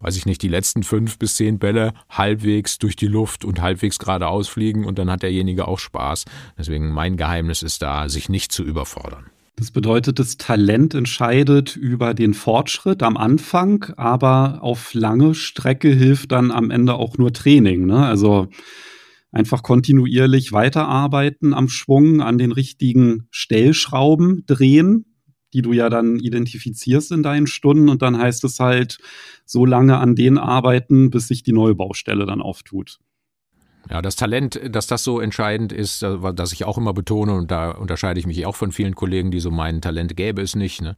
weiß ich nicht, die letzten fünf bis zehn Bälle halbwegs durch die Luft und halbwegs geradeaus fliegen und dann hat derjenige auch Spaß. Deswegen mein Geheimnis ist da, sich nicht zu überfordern. Das bedeutet, das Talent entscheidet über den Fortschritt am Anfang, aber auf lange Strecke hilft dann am Ende auch nur Training. Ne? Also einfach kontinuierlich weiterarbeiten am Schwung, an den richtigen Stellschrauben drehen, die du ja dann identifizierst in deinen Stunden und dann heißt es halt so lange an denen arbeiten, bis sich die neue Baustelle dann auftut. Ja, das Talent, dass das so entscheidend ist, äh, dass ich auch immer betone, und da unterscheide ich mich auch von vielen Kollegen, die so meinen, Talent gäbe es nicht. Ne?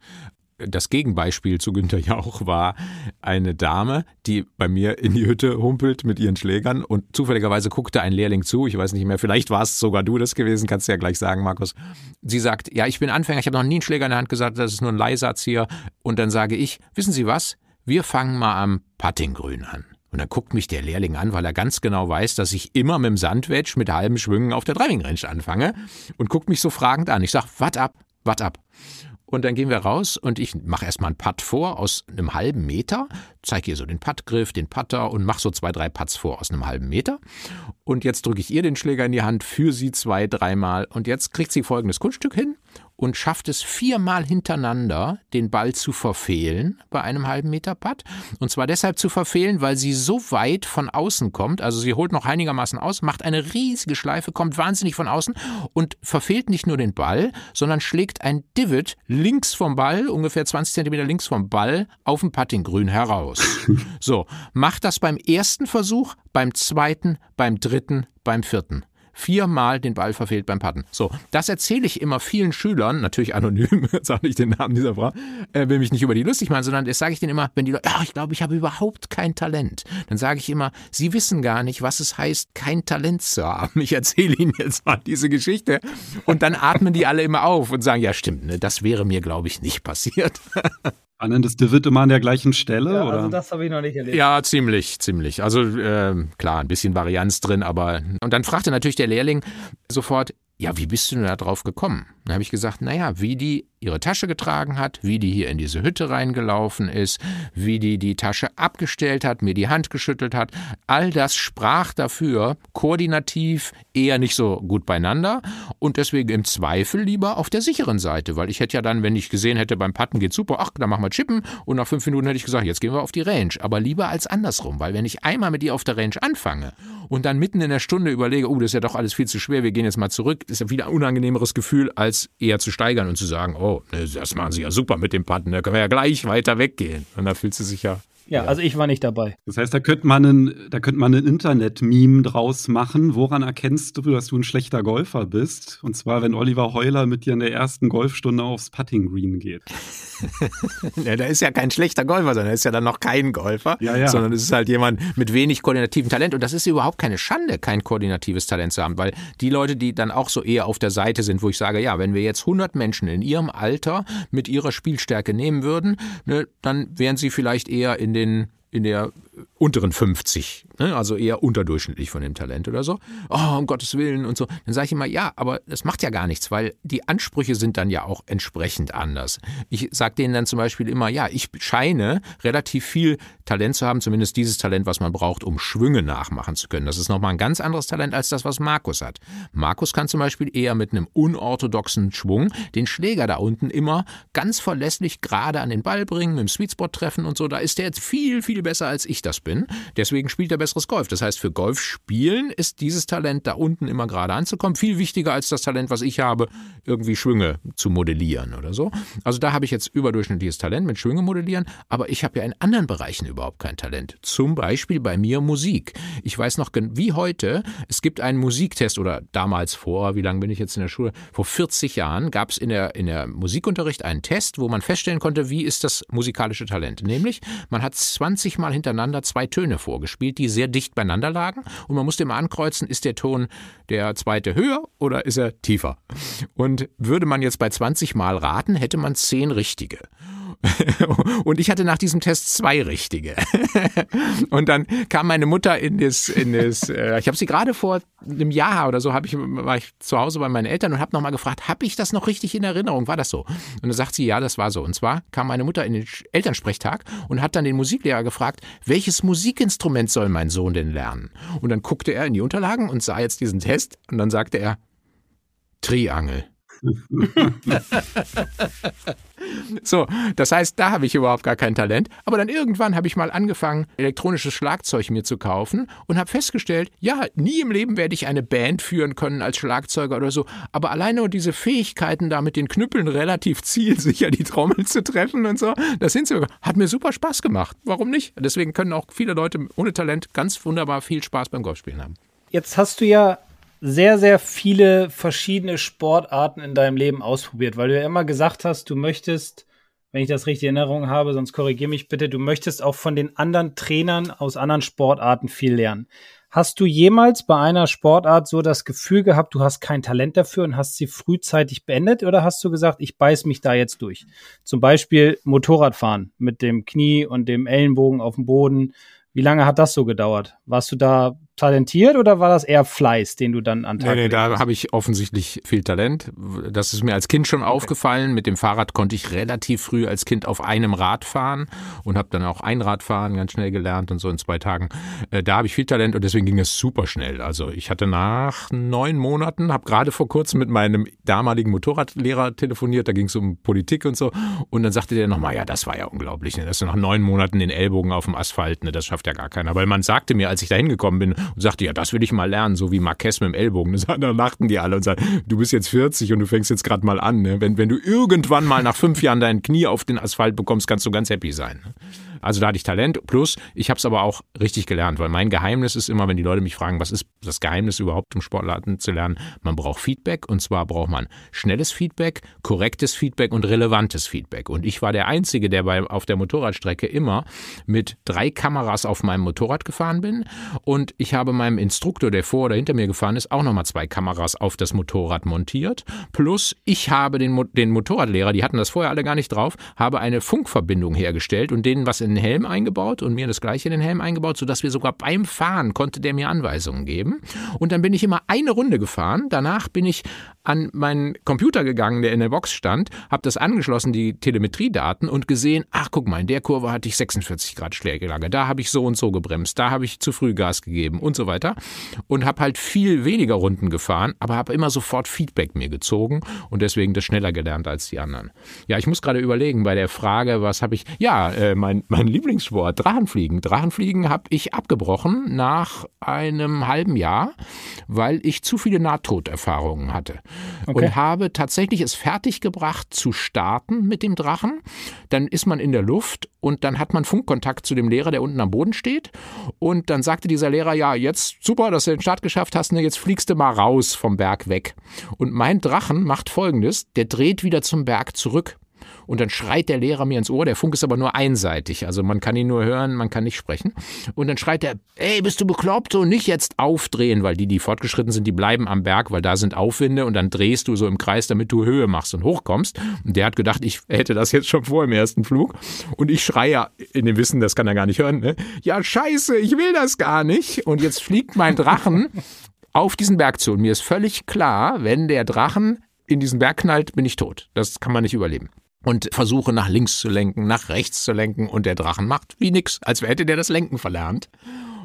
Das Gegenbeispiel zu Günter Jauch war eine Dame, die bei mir in die Hütte humpelt mit ihren Schlägern und zufälligerweise guckte ein Lehrling zu. Ich weiß nicht mehr, vielleicht war es sogar du das gewesen, kannst du ja gleich sagen, Markus. Sie sagt, ja, ich bin Anfänger, ich habe noch nie einen Schläger in der Hand gesagt, das ist nur ein Leihsatz hier. Und dann sage ich, wissen Sie was? Wir fangen mal am Puttinggrün an. Und dann guckt mich der Lehrling an, weil er ganz genau weiß, dass ich immer mit dem Sandwedge mit halben Schwüngen auf der Driving Range anfange und guckt mich so fragend an. Ich sag, wat ab, wat ab. Und dann gehen wir raus und ich mache erstmal einen Putt vor aus einem halben Meter, zeige ihr so den Puttgriff, den Putter und mache so zwei, drei Putts vor aus einem halben Meter. Und jetzt drücke ich ihr den Schläger in die Hand, für sie zwei, dreimal. Und jetzt kriegt sie folgendes Kunststück hin und schafft es viermal hintereinander, den Ball zu verfehlen bei einem halben Meter Putt. Und zwar deshalb zu verfehlen, weil sie so weit von außen kommt. Also sie holt noch einigermaßen aus, macht eine riesige Schleife, kommt wahnsinnig von außen und verfehlt nicht nur den Ball, sondern schlägt ein Divot links vom Ball, ungefähr 20 Zentimeter links vom Ball, auf dem Puttinggrün heraus. So, macht das beim ersten Versuch, beim zweiten, beim dritten, beim vierten viermal den Ball verfehlt beim Patten. So, das erzähle ich immer vielen Schülern, natürlich anonym, [LAUGHS] sage ich den Namen dieser Frau, äh, will mich nicht über die lustig machen, sondern das sage ich denen immer, wenn die Leute, ach, ich glaube, ich habe überhaupt kein Talent, dann sage ich immer, sie wissen gar nicht, was es heißt, kein Talent zu haben. Ich erzähle ihnen jetzt mal diese Geschichte und dann atmen die alle immer auf und sagen, ja stimmt, ne, das wäre mir, glaube ich, nicht passiert. [LAUGHS] Spannendes Divid immer an der gleichen Stelle? Ja, oder? also das habe ich noch nicht erlebt. Ja, ziemlich, ziemlich. Also äh, klar, ein bisschen Varianz drin, aber und dann fragte natürlich der Lehrling sofort, ja, wie bist du denn da drauf gekommen? Dann habe ich gesagt, naja, wie die ihre Tasche getragen hat, wie die hier in diese Hütte reingelaufen ist, wie die die Tasche abgestellt hat, mir die Hand geschüttelt hat, all das sprach dafür, koordinativ eher nicht so gut beieinander und deswegen im Zweifel lieber auf der sicheren Seite, weil ich hätte ja dann, wenn ich gesehen hätte, beim Patten geht super, ach, dann machen wir Chippen und nach fünf Minuten hätte ich gesagt, jetzt gehen wir auf die Range, aber lieber als andersrum, weil wenn ich einmal mit ihr auf der Range anfange und dann mitten in der Stunde überlege, oh, das ist ja doch alles viel zu schwer, wir gehen jetzt mal zurück, ist ja wieder ein unangenehmeres Gefühl, als eher zu steigern und zu sagen, oh, das machen sie ja super mit dem Patten, da können wir ja gleich weiter weggehen. Und da fühlt sie sich ja ja, also ich war nicht dabei. Das heißt, da könnte man ein, da könnte man ein Internet-Meme draus machen. Woran erkennst du, dass du ein schlechter Golfer bist? Und zwar, wenn Oliver Heuler mit dir in der ersten Golfstunde aufs Putting Green geht. [LAUGHS] ja, da ist ja kein schlechter Golfer, sondern ist ja dann noch kein Golfer, ja, ja. sondern es ist halt jemand mit wenig koordinativem Talent. Und das ist überhaupt keine Schande, kein koordinatives Talent zu haben, weil die Leute, die dann auch so eher auf der Seite sind, wo ich sage, ja, wenn wir jetzt 100 Menschen in ihrem Alter mit ihrer Spielstärke nehmen würden, ne, dann wären sie vielleicht eher in den in der unteren 50, ne? also eher unterdurchschnittlich von dem Talent oder so. Oh, um Gottes Willen und so. Dann sage ich immer, ja, aber das macht ja gar nichts, weil die Ansprüche sind dann ja auch entsprechend anders. Ich sage denen dann zum Beispiel immer, ja, ich scheine relativ viel Talent zu haben, zumindest dieses Talent, was man braucht, um Schwünge nachmachen zu können. Das ist nochmal ein ganz anderes Talent als das, was Markus hat. Markus kann zum Beispiel eher mit einem unorthodoxen Schwung den Schläger da unten immer ganz verlässlich gerade an den Ball bringen, dem Sweetspot treffen und so. Da ist der jetzt viel, viel besser als ich das bin. Deswegen spielt er besseres Golf. Das heißt, für Golf spielen ist dieses Talent da unten immer gerade anzukommen viel wichtiger als das Talent, was ich habe, irgendwie Schwünge zu modellieren oder so. Also da habe ich jetzt überdurchschnittliches Talent mit Schwünge modellieren, aber ich habe ja in anderen Bereichen überhaupt kein Talent. Zum Beispiel bei mir Musik. Ich weiß noch wie heute, es gibt einen Musiktest oder damals vor, wie lange bin ich jetzt in der Schule? Vor 40 Jahren gab es in der, in der Musikunterricht einen Test, wo man feststellen konnte, wie ist das musikalische Talent. Nämlich, man hat 20 Mal hintereinander zwei Töne vorgespielt, die sehr dicht beieinander lagen. Und man musste immer ankreuzen, ist der Ton der zweite höher oder ist er tiefer? Und würde man jetzt bei 20 Mal raten, hätte man 10 richtige. [LAUGHS] Und ich hatte nach diesem Test zwei richtige. [LAUGHS] Und dann kam meine Mutter in das, in das äh, ich habe sie gerade vor einem Jahr oder so, ich, war ich zu Hause bei meinen Eltern und habe nochmal gefragt, habe ich das noch richtig in Erinnerung? War das so? Und dann sagt sie, ja, das war so. Und zwar kam meine Mutter in den Elternsprechtag und hat dann den Musiklehrer gefragt, welches Musikinstrument soll mein Sohn denn lernen? Und dann guckte er in die Unterlagen und sah jetzt diesen Test und dann sagte er, Triangel. [LAUGHS] So, das heißt, da habe ich überhaupt gar kein Talent. Aber dann irgendwann habe ich mal angefangen, elektronisches Schlagzeug mir zu kaufen und habe festgestellt, ja, nie im Leben werde ich eine Band führen können als Schlagzeuger oder so. Aber alleine diese Fähigkeiten, da mit den Knüppeln relativ zielsicher die Trommel zu treffen und so, das sie. Hat mir super Spaß gemacht. Warum nicht? Deswegen können auch viele Leute ohne Talent ganz wunderbar viel Spaß beim Golfspielen haben. Jetzt hast du ja sehr, sehr viele verschiedene Sportarten in deinem Leben ausprobiert, weil du ja immer gesagt hast, du möchtest wenn ich das richtig in Erinnerung habe, sonst korrigiere mich bitte, du möchtest auch von den anderen Trainern aus anderen Sportarten viel lernen. Hast du jemals bei einer Sportart so das Gefühl gehabt, du hast kein Talent dafür und hast sie frühzeitig beendet oder hast du gesagt, ich beiß mich da jetzt durch? Zum Beispiel Motorradfahren mit dem Knie und dem Ellenbogen auf dem Boden. Wie lange hat das so gedauert? Warst du da talentiert oder war das eher Fleiß, den du dann an Tag Nee, nee, da habe ich offensichtlich viel Talent. Das ist mir als Kind schon okay. aufgefallen. Mit dem Fahrrad konnte ich relativ früh als Kind auf einem Rad fahren und habe dann auch Einradfahren ganz schnell gelernt und so in zwei Tagen. Äh, da habe ich viel Talent und deswegen ging es super schnell. Also ich hatte nach neun Monaten, habe gerade vor kurzem mit meinem damaligen Motorradlehrer telefoniert, da ging es um Politik und so und dann sagte der nochmal, ja, das war ja unglaublich, ne? dass du nach neun Monaten den Ellbogen auf dem Asphalt, ne? das schafft ja gar keiner. Weil man sagte mir, als ich da hingekommen bin und sagte, ja, das will ich mal lernen, so wie Marquez mit dem Ellbogen. [LAUGHS] Da lachten die alle und sagten, du bist jetzt 40 und du fängst jetzt gerade mal an. Ne? Wenn, wenn du irgendwann mal nach fünf Jahren dein Knie auf den Asphalt bekommst, kannst du ganz happy sein. Ne? Also da hatte ich Talent. Plus, ich habe es aber auch richtig gelernt, weil mein Geheimnis ist immer, wenn die Leute mich fragen, was ist das Geheimnis überhaupt, um Sportladen zu lernen, man braucht Feedback und zwar braucht man schnelles Feedback, korrektes Feedback und relevantes Feedback. Und ich war der Einzige, der bei, auf der Motorradstrecke immer mit drei Kameras auf meinem Motorrad gefahren bin und ich habe meinem Instruktor, der vor oder hinter mir gefahren ist, auch nochmal zwei Kameras auf das Motorrad montiert. Plus, ich habe den, den Motorradlehrer, die hatten das vorher alle gar nicht drauf, habe eine Funkverbindung hergestellt und denen was in den Helm eingebaut und mir das gleiche in den Helm eingebaut, sodass wir sogar beim Fahren konnte der mir Anweisungen geben. Und dann bin ich immer eine Runde gefahren. Danach bin ich an meinen Computer gegangen, der in der Box stand, habe das angeschlossen, die Telemetriedaten und gesehen, ach guck mal, in der Kurve hatte ich 46 Grad Schlägelage, da habe ich so und so gebremst, da habe ich zu früh Gas gegeben und so weiter und habe halt viel weniger Runden gefahren, aber habe immer sofort Feedback mir gezogen und deswegen das schneller gelernt als die anderen. Ja, ich muss gerade überlegen bei der Frage, was habe ich, ja, äh, mein, mein Lieblingssport, Drachenfliegen. Drachenfliegen habe ich abgebrochen nach einem halben Jahr, weil ich zu viele Nahtoderfahrungen hatte okay. und habe tatsächlich es fertiggebracht zu starten mit dem Drachen. Dann ist man in der Luft und dann hat man Funkkontakt zu dem Lehrer, der unten am Boden steht. Und dann sagte dieser Lehrer, ja, jetzt super, dass du den Start geschafft hast, ne, jetzt fliegst du mal raus vom Berg weg. Und mein Drachen macht folgendes, der dreht wieder zum Berg zurück und dann schreit der Lehrer mir ins Ohr, der Funk ist aber nur einseitig, also man kann ihn nur hören, man kann nicht sprechen. Und dann schreit er, ey, bist du bekloppt und nicht jetzt aufdrehen, weil die, die fortgeschritten sind, die bleiben am Berg, weil da sind Aufwinde und dann drehst du so im Kreis, damit du Höhe machst und hochkommst. Und der hat gedacht, ich hätte das jetzt schon vor im ersten Flug. Und ich schreie in dem Wissen, das kann er gar nicht hören, ne? ja scheiße, ich will das gar nicht. Und jetzt fliegt mein Drachen auf diesen Berg zu. Und mir ist völlig klar, wenn der Drachen in diesen Berg knallt, bin ich tot. Das kann man nicht überleben und versuche nach links zu lenken, nach rechts zu lenken und der Drachen macht wie nix, als hätte der das Lenken verlernt.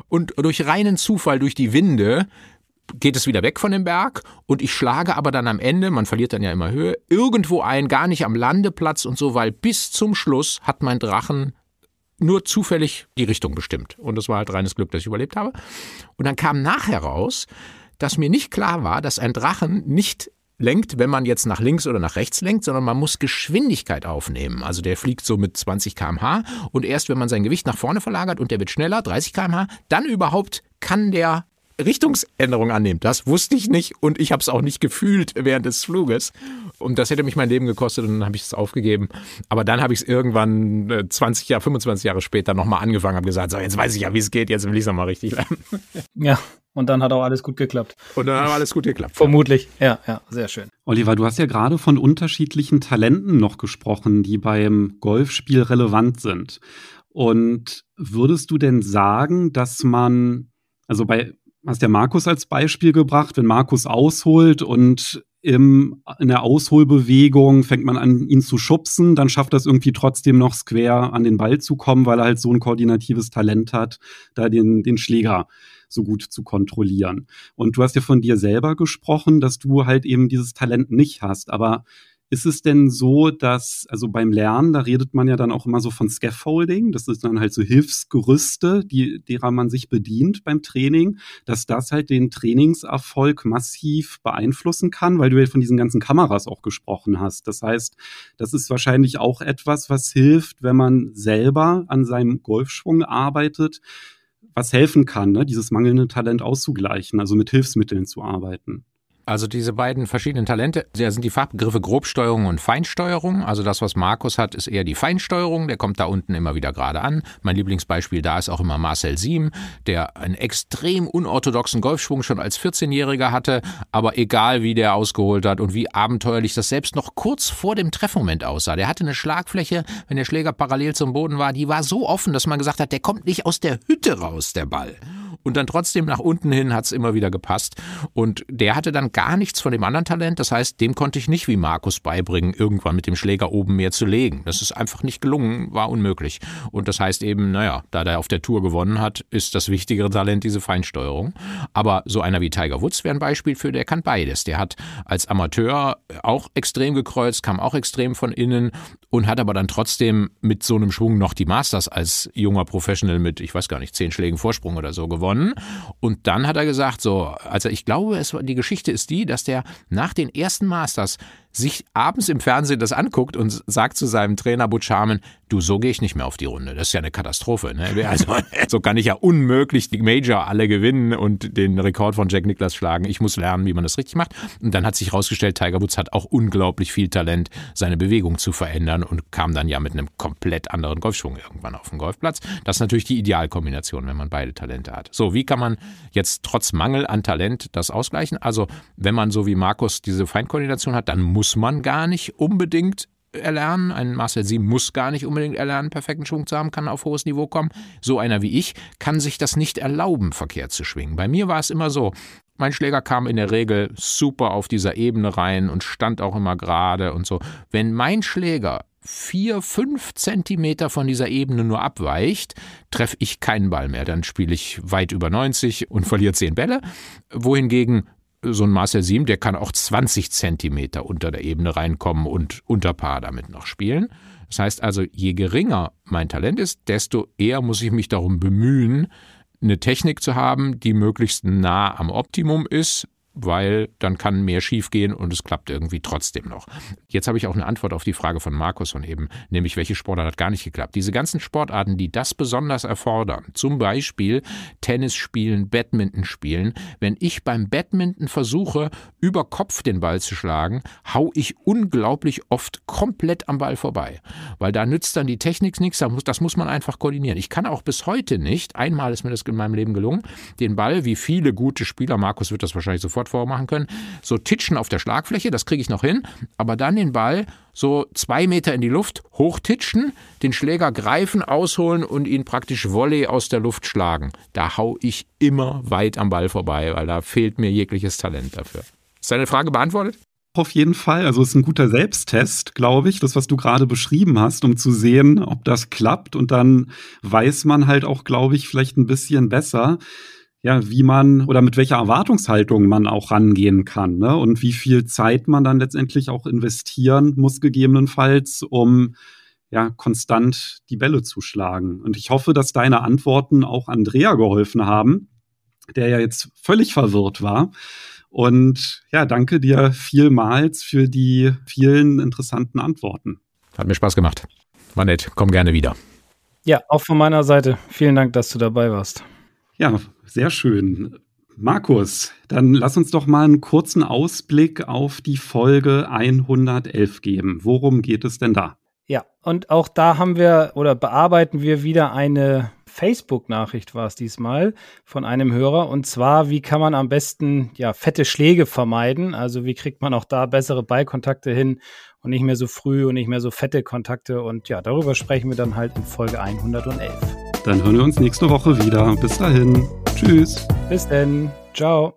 Und durch reinen Zufall, durch die Winde, geht es wieder weg von dem Berg und ich schlage aber dann am Ende, man verliert dann ja immer Höhe, irgendwo ein, gar nicht am Landeplatz und so, weil bis zum Schluss hat mein Drachen nur zufällig die Richtung bestimmt. Und das war halt reines Glück, dass ich überlebt habe. Und dann kam nachher raus, dass mir nicht klar war, dass ein Drachen nicht lenkt, wenn man jetzt nach links oder nach rechts lenkt, sondern man muss Geschwindigkeit aufnehmen. Also der fliegt so mit 20 km/h und erst wenn man sein Gewicht nach vorne verlagert und der wird schneller, 30 km/h, dann überhaupt kann der Richtungsänderung annehmen. Das wusste ich nicht und ich habe es auch nicht gefühlt während des Fluges. Und das hätte mich mein Leben gekostet und dann habe ich es aufgegeben. Aber dann habe ich es irgendwann 20 Jahre, 25 Jahre später nochmal angefangen, habe gesagt, so jetzt weiß ich ja, wie es geht, jetzt will ich es nochmal richtig lernen. Ja, und dann hat auch alles gut geklappt. Und dann hat alles gut geklappt. Vermutlich. Ja, ja, sehr schön. Oliver, du hast ja gerade von unterschiedlichen Talenten noch gesprochen, die beim Golfspiel relevant sind. Und würdest du denn sagen, dass man, also bei, hast ja Markus als Beispiel gebracht, wenn Markus ausholt und im, in der Ausholbewegung fängt man an, ihn zu schubsen, dann schafft das irgendwie trotzdem noch square an den Ball zu kommen, weil er halt so ein koordinatives Talent hat, da den, den Schläger so gut zu kontrollieren. Und du hast ja von dir selber gesprochen, dass du halt eben dieses Talent nicht hast. Aber ist es denn so, dass, also beim Lernen, da redet man ja dann auch immer so von Scaffolding, das ist dann halt so Hilfsgerüste, die, derer man sich bedient beim Training, dass das halt den Trainingserfolg massiv beeinflussen kann, weil du ja von diesen ganzen Kameras auch gesprochen hast. Das heißt, das ist wahrscheinlich auch etwas, was hilft, wenn man selber an seinem Golfschwung arbeitet, was helfen kann, ne, dieses mangelnde Talent auszugleichen, also mit Hilfsmitteln zu arbeiten. Also diese beiden verschiedenen Talente, da sind die Fachbegriffe Grobsteuerung und Feinsteuerung. Also das, was Markus hat, ist eher die Feinsteuerung. Der kommt da unten immer wieder gerade an. Mein Lieblingsbeispiel da ist auch immer Marcel Siem, der einen extrem unorthodoxen Golfschwung schon als 14-Jähriger hatte. Aber egal, wie der ausgeholt hat und wie abenteuerlich das selbst noch kurz vor dem Treffmoment aussah. Der hatte eine Schlagfläche, wenn der Schläger parallel zum Boden war, die war so offen, dass man gesagt hat, der kommt nicht aus der Hütte raus, der Ball und dann trotzdem nach unten hin hat es immer wieder gepasst. Und der hatte dann gar nichts von dem anderen Talent. Das heißt, dem konnte ich nicht wie Markus beibringen, irgendwann mit dem Schläger oben mehr zu legen. Das ist einfach nicht gelungen, war unmöglich. Und das heißt eben, naja, da der auf der Tour gewonnen hat, ist das wichtigere Talent diese Feinsteuerung. Aber so einer wie Tiger Woods wäre ein Beispiel für, der kann beides. Der hat als Amateur auch extrem gekreuzt, kam auch extrem von innen und hat aber dann trotzdem mit so einem Schwung noch die Masters als junger Professional mit, ich weiß gar nicht, zehn Schlägen Vorsprung oder so gewonnen. Und dann hat er gesagt, so, also ich glaube, es, die Geschichte ist die, dass der nach den ersten Masters sich abends im Fernsehen das anguckt und sagt zu seinem Trainer Butch Harmon, du, so gehe ich nicht mehr auf die Runde. Das ist ja eine Katastrophe. Ne? [LAUGHS] Also, so kann ich ja unmöglich die Major alle gewinnen und den Rekord von Jack Nicklaus schlagen. Ich muss lernen, wie man das richtig macht. Und dann hat sich herausgestellt, Tiger Woods hat auch unglaublich viel Talent, seine Bewegung zu verändern und kam dann ja mit einem komplett anderen Golfschwung irgendwann auf den Golfplatz. Das ist natürlich die Idealkombination, wenn man beide Talente hat. So, wie kann man jetzt trotz Mangel an Talent das ausgleichen? Also, wenn man so wie Markus diese Feinkoordination hat, dann muss muss man gar nicht unbedingt erlernen. Ein Marcel Sieben muss gar nicht unbedingt erlernen, perfekten Schwung zu haben, kann auf hohes Niveau kommen. So einer wie ich kann sich das nicht erlauben, verkehrt zu schwingen. Bei mir war es immer so, mein Schläger kam in der Regel super auf dieser Ebene rein und stand auch immer gerade und so. Wenn mein Schläger vier, fünf Zentimeter von dieser Ebene nur abweicht, treffe ich keinen Ball mehr. Dann spiele ich weit über 90 und verliere zehn Bälle. Wohingegen so ein Marcel Siem, der kann auch 20 Zentimeter unter der Ebene reinkommen und unter Paar damit noch spielen. Das heißt also, je geringer mein Talent ist, desto eher muss ich mich darum bemühen, eine Technik zu haben, die möglichst nah am Optimum ist, weil dann kann mehr schiefgehen und es klappt irgendwie trotzdem noch. Jetzt habe ich auch eine Antwort auf die Frage von Markus von eben, nämlich welche Sportart hat gar nicht geklappt. Diese ganzen Sportarten, die das besonders erfordern, zum Beispiel Tennis spielen, Badminton spielen, wenn ich beim Badminton versuche, über Kopf den Ball zu schlagen, hau ich unglaublich oft komplett am Ball vorbei, weil da nützt dann die Technik nichts, das muss man einfach koordinieren. Ich kann auch bis heute nicht, einmal ist mir das in meinem Leben gelungen, den Ball, wie viele gute Spieler, Markus wird das wahrscheinlich sofort Sport vormachen können, so titschen auf der Schlagfläche, das kriege ich noch hin, aber dann den Ball so zwei Meter in die Luft hochtitschen, den Schläger greifen, ausholen und ihn praktisch Volley aus der Luft schlagen. Da hau ich immer weit am Ball vorbei, weil da fehlt mir jegliches Talent dafür. Ist deine Frage beantwortet? Auf jeden Fall. Also es ist ein guter Selbsttest, glaube ich, das, was du gerade beschrieben hast, um zu sehen, ob das klappt. Und dann weiß man halt auch, glaube ich, vielleicht ein bisschen besser, ja, wie man oder mit welcher Erwartungshaltung man auch rangehen kann ne? und wie viel Zeit man dann letztendlich auch investieren muss, gegebenenfalls, um ja, konstant die Bälle zu schlagen. Und ich hoffe, dass deine Antworten auch Andrea geholfen haben, der ja jetzt völlig verwirrt war. Und ja, danke dir vielmals für die vielen interessanten Antworten. Hat mir Spaß gemacht. War nett. Komm gerne wieder. Ja, auch von meiner Seite. Vielen Dank, dass du dabei warst. Ja, sehr schön. Markus, dann lass uns doch mal einen kurzen Ausblick auf die Folge 111 geben. Worum geht es denn da? Ja, und auch da haben wir oder bearbeiten wir wieder eine Facebook-Nachricht war es diesmal von einem Hörer. Und zwar, wie kann man am besten ja fette Schläge vermeiden? Also wie kriegt man auch da bessere Ballkontakte hin und nicht mehr so früh und nicht mehr so fette Kontakte? Und ja, darüber sprechen wir dann halt in Folge 111. Dann hören wir uns nächste Woche wieder. Bis dahin. Tschüss. Bis denn. Ciao.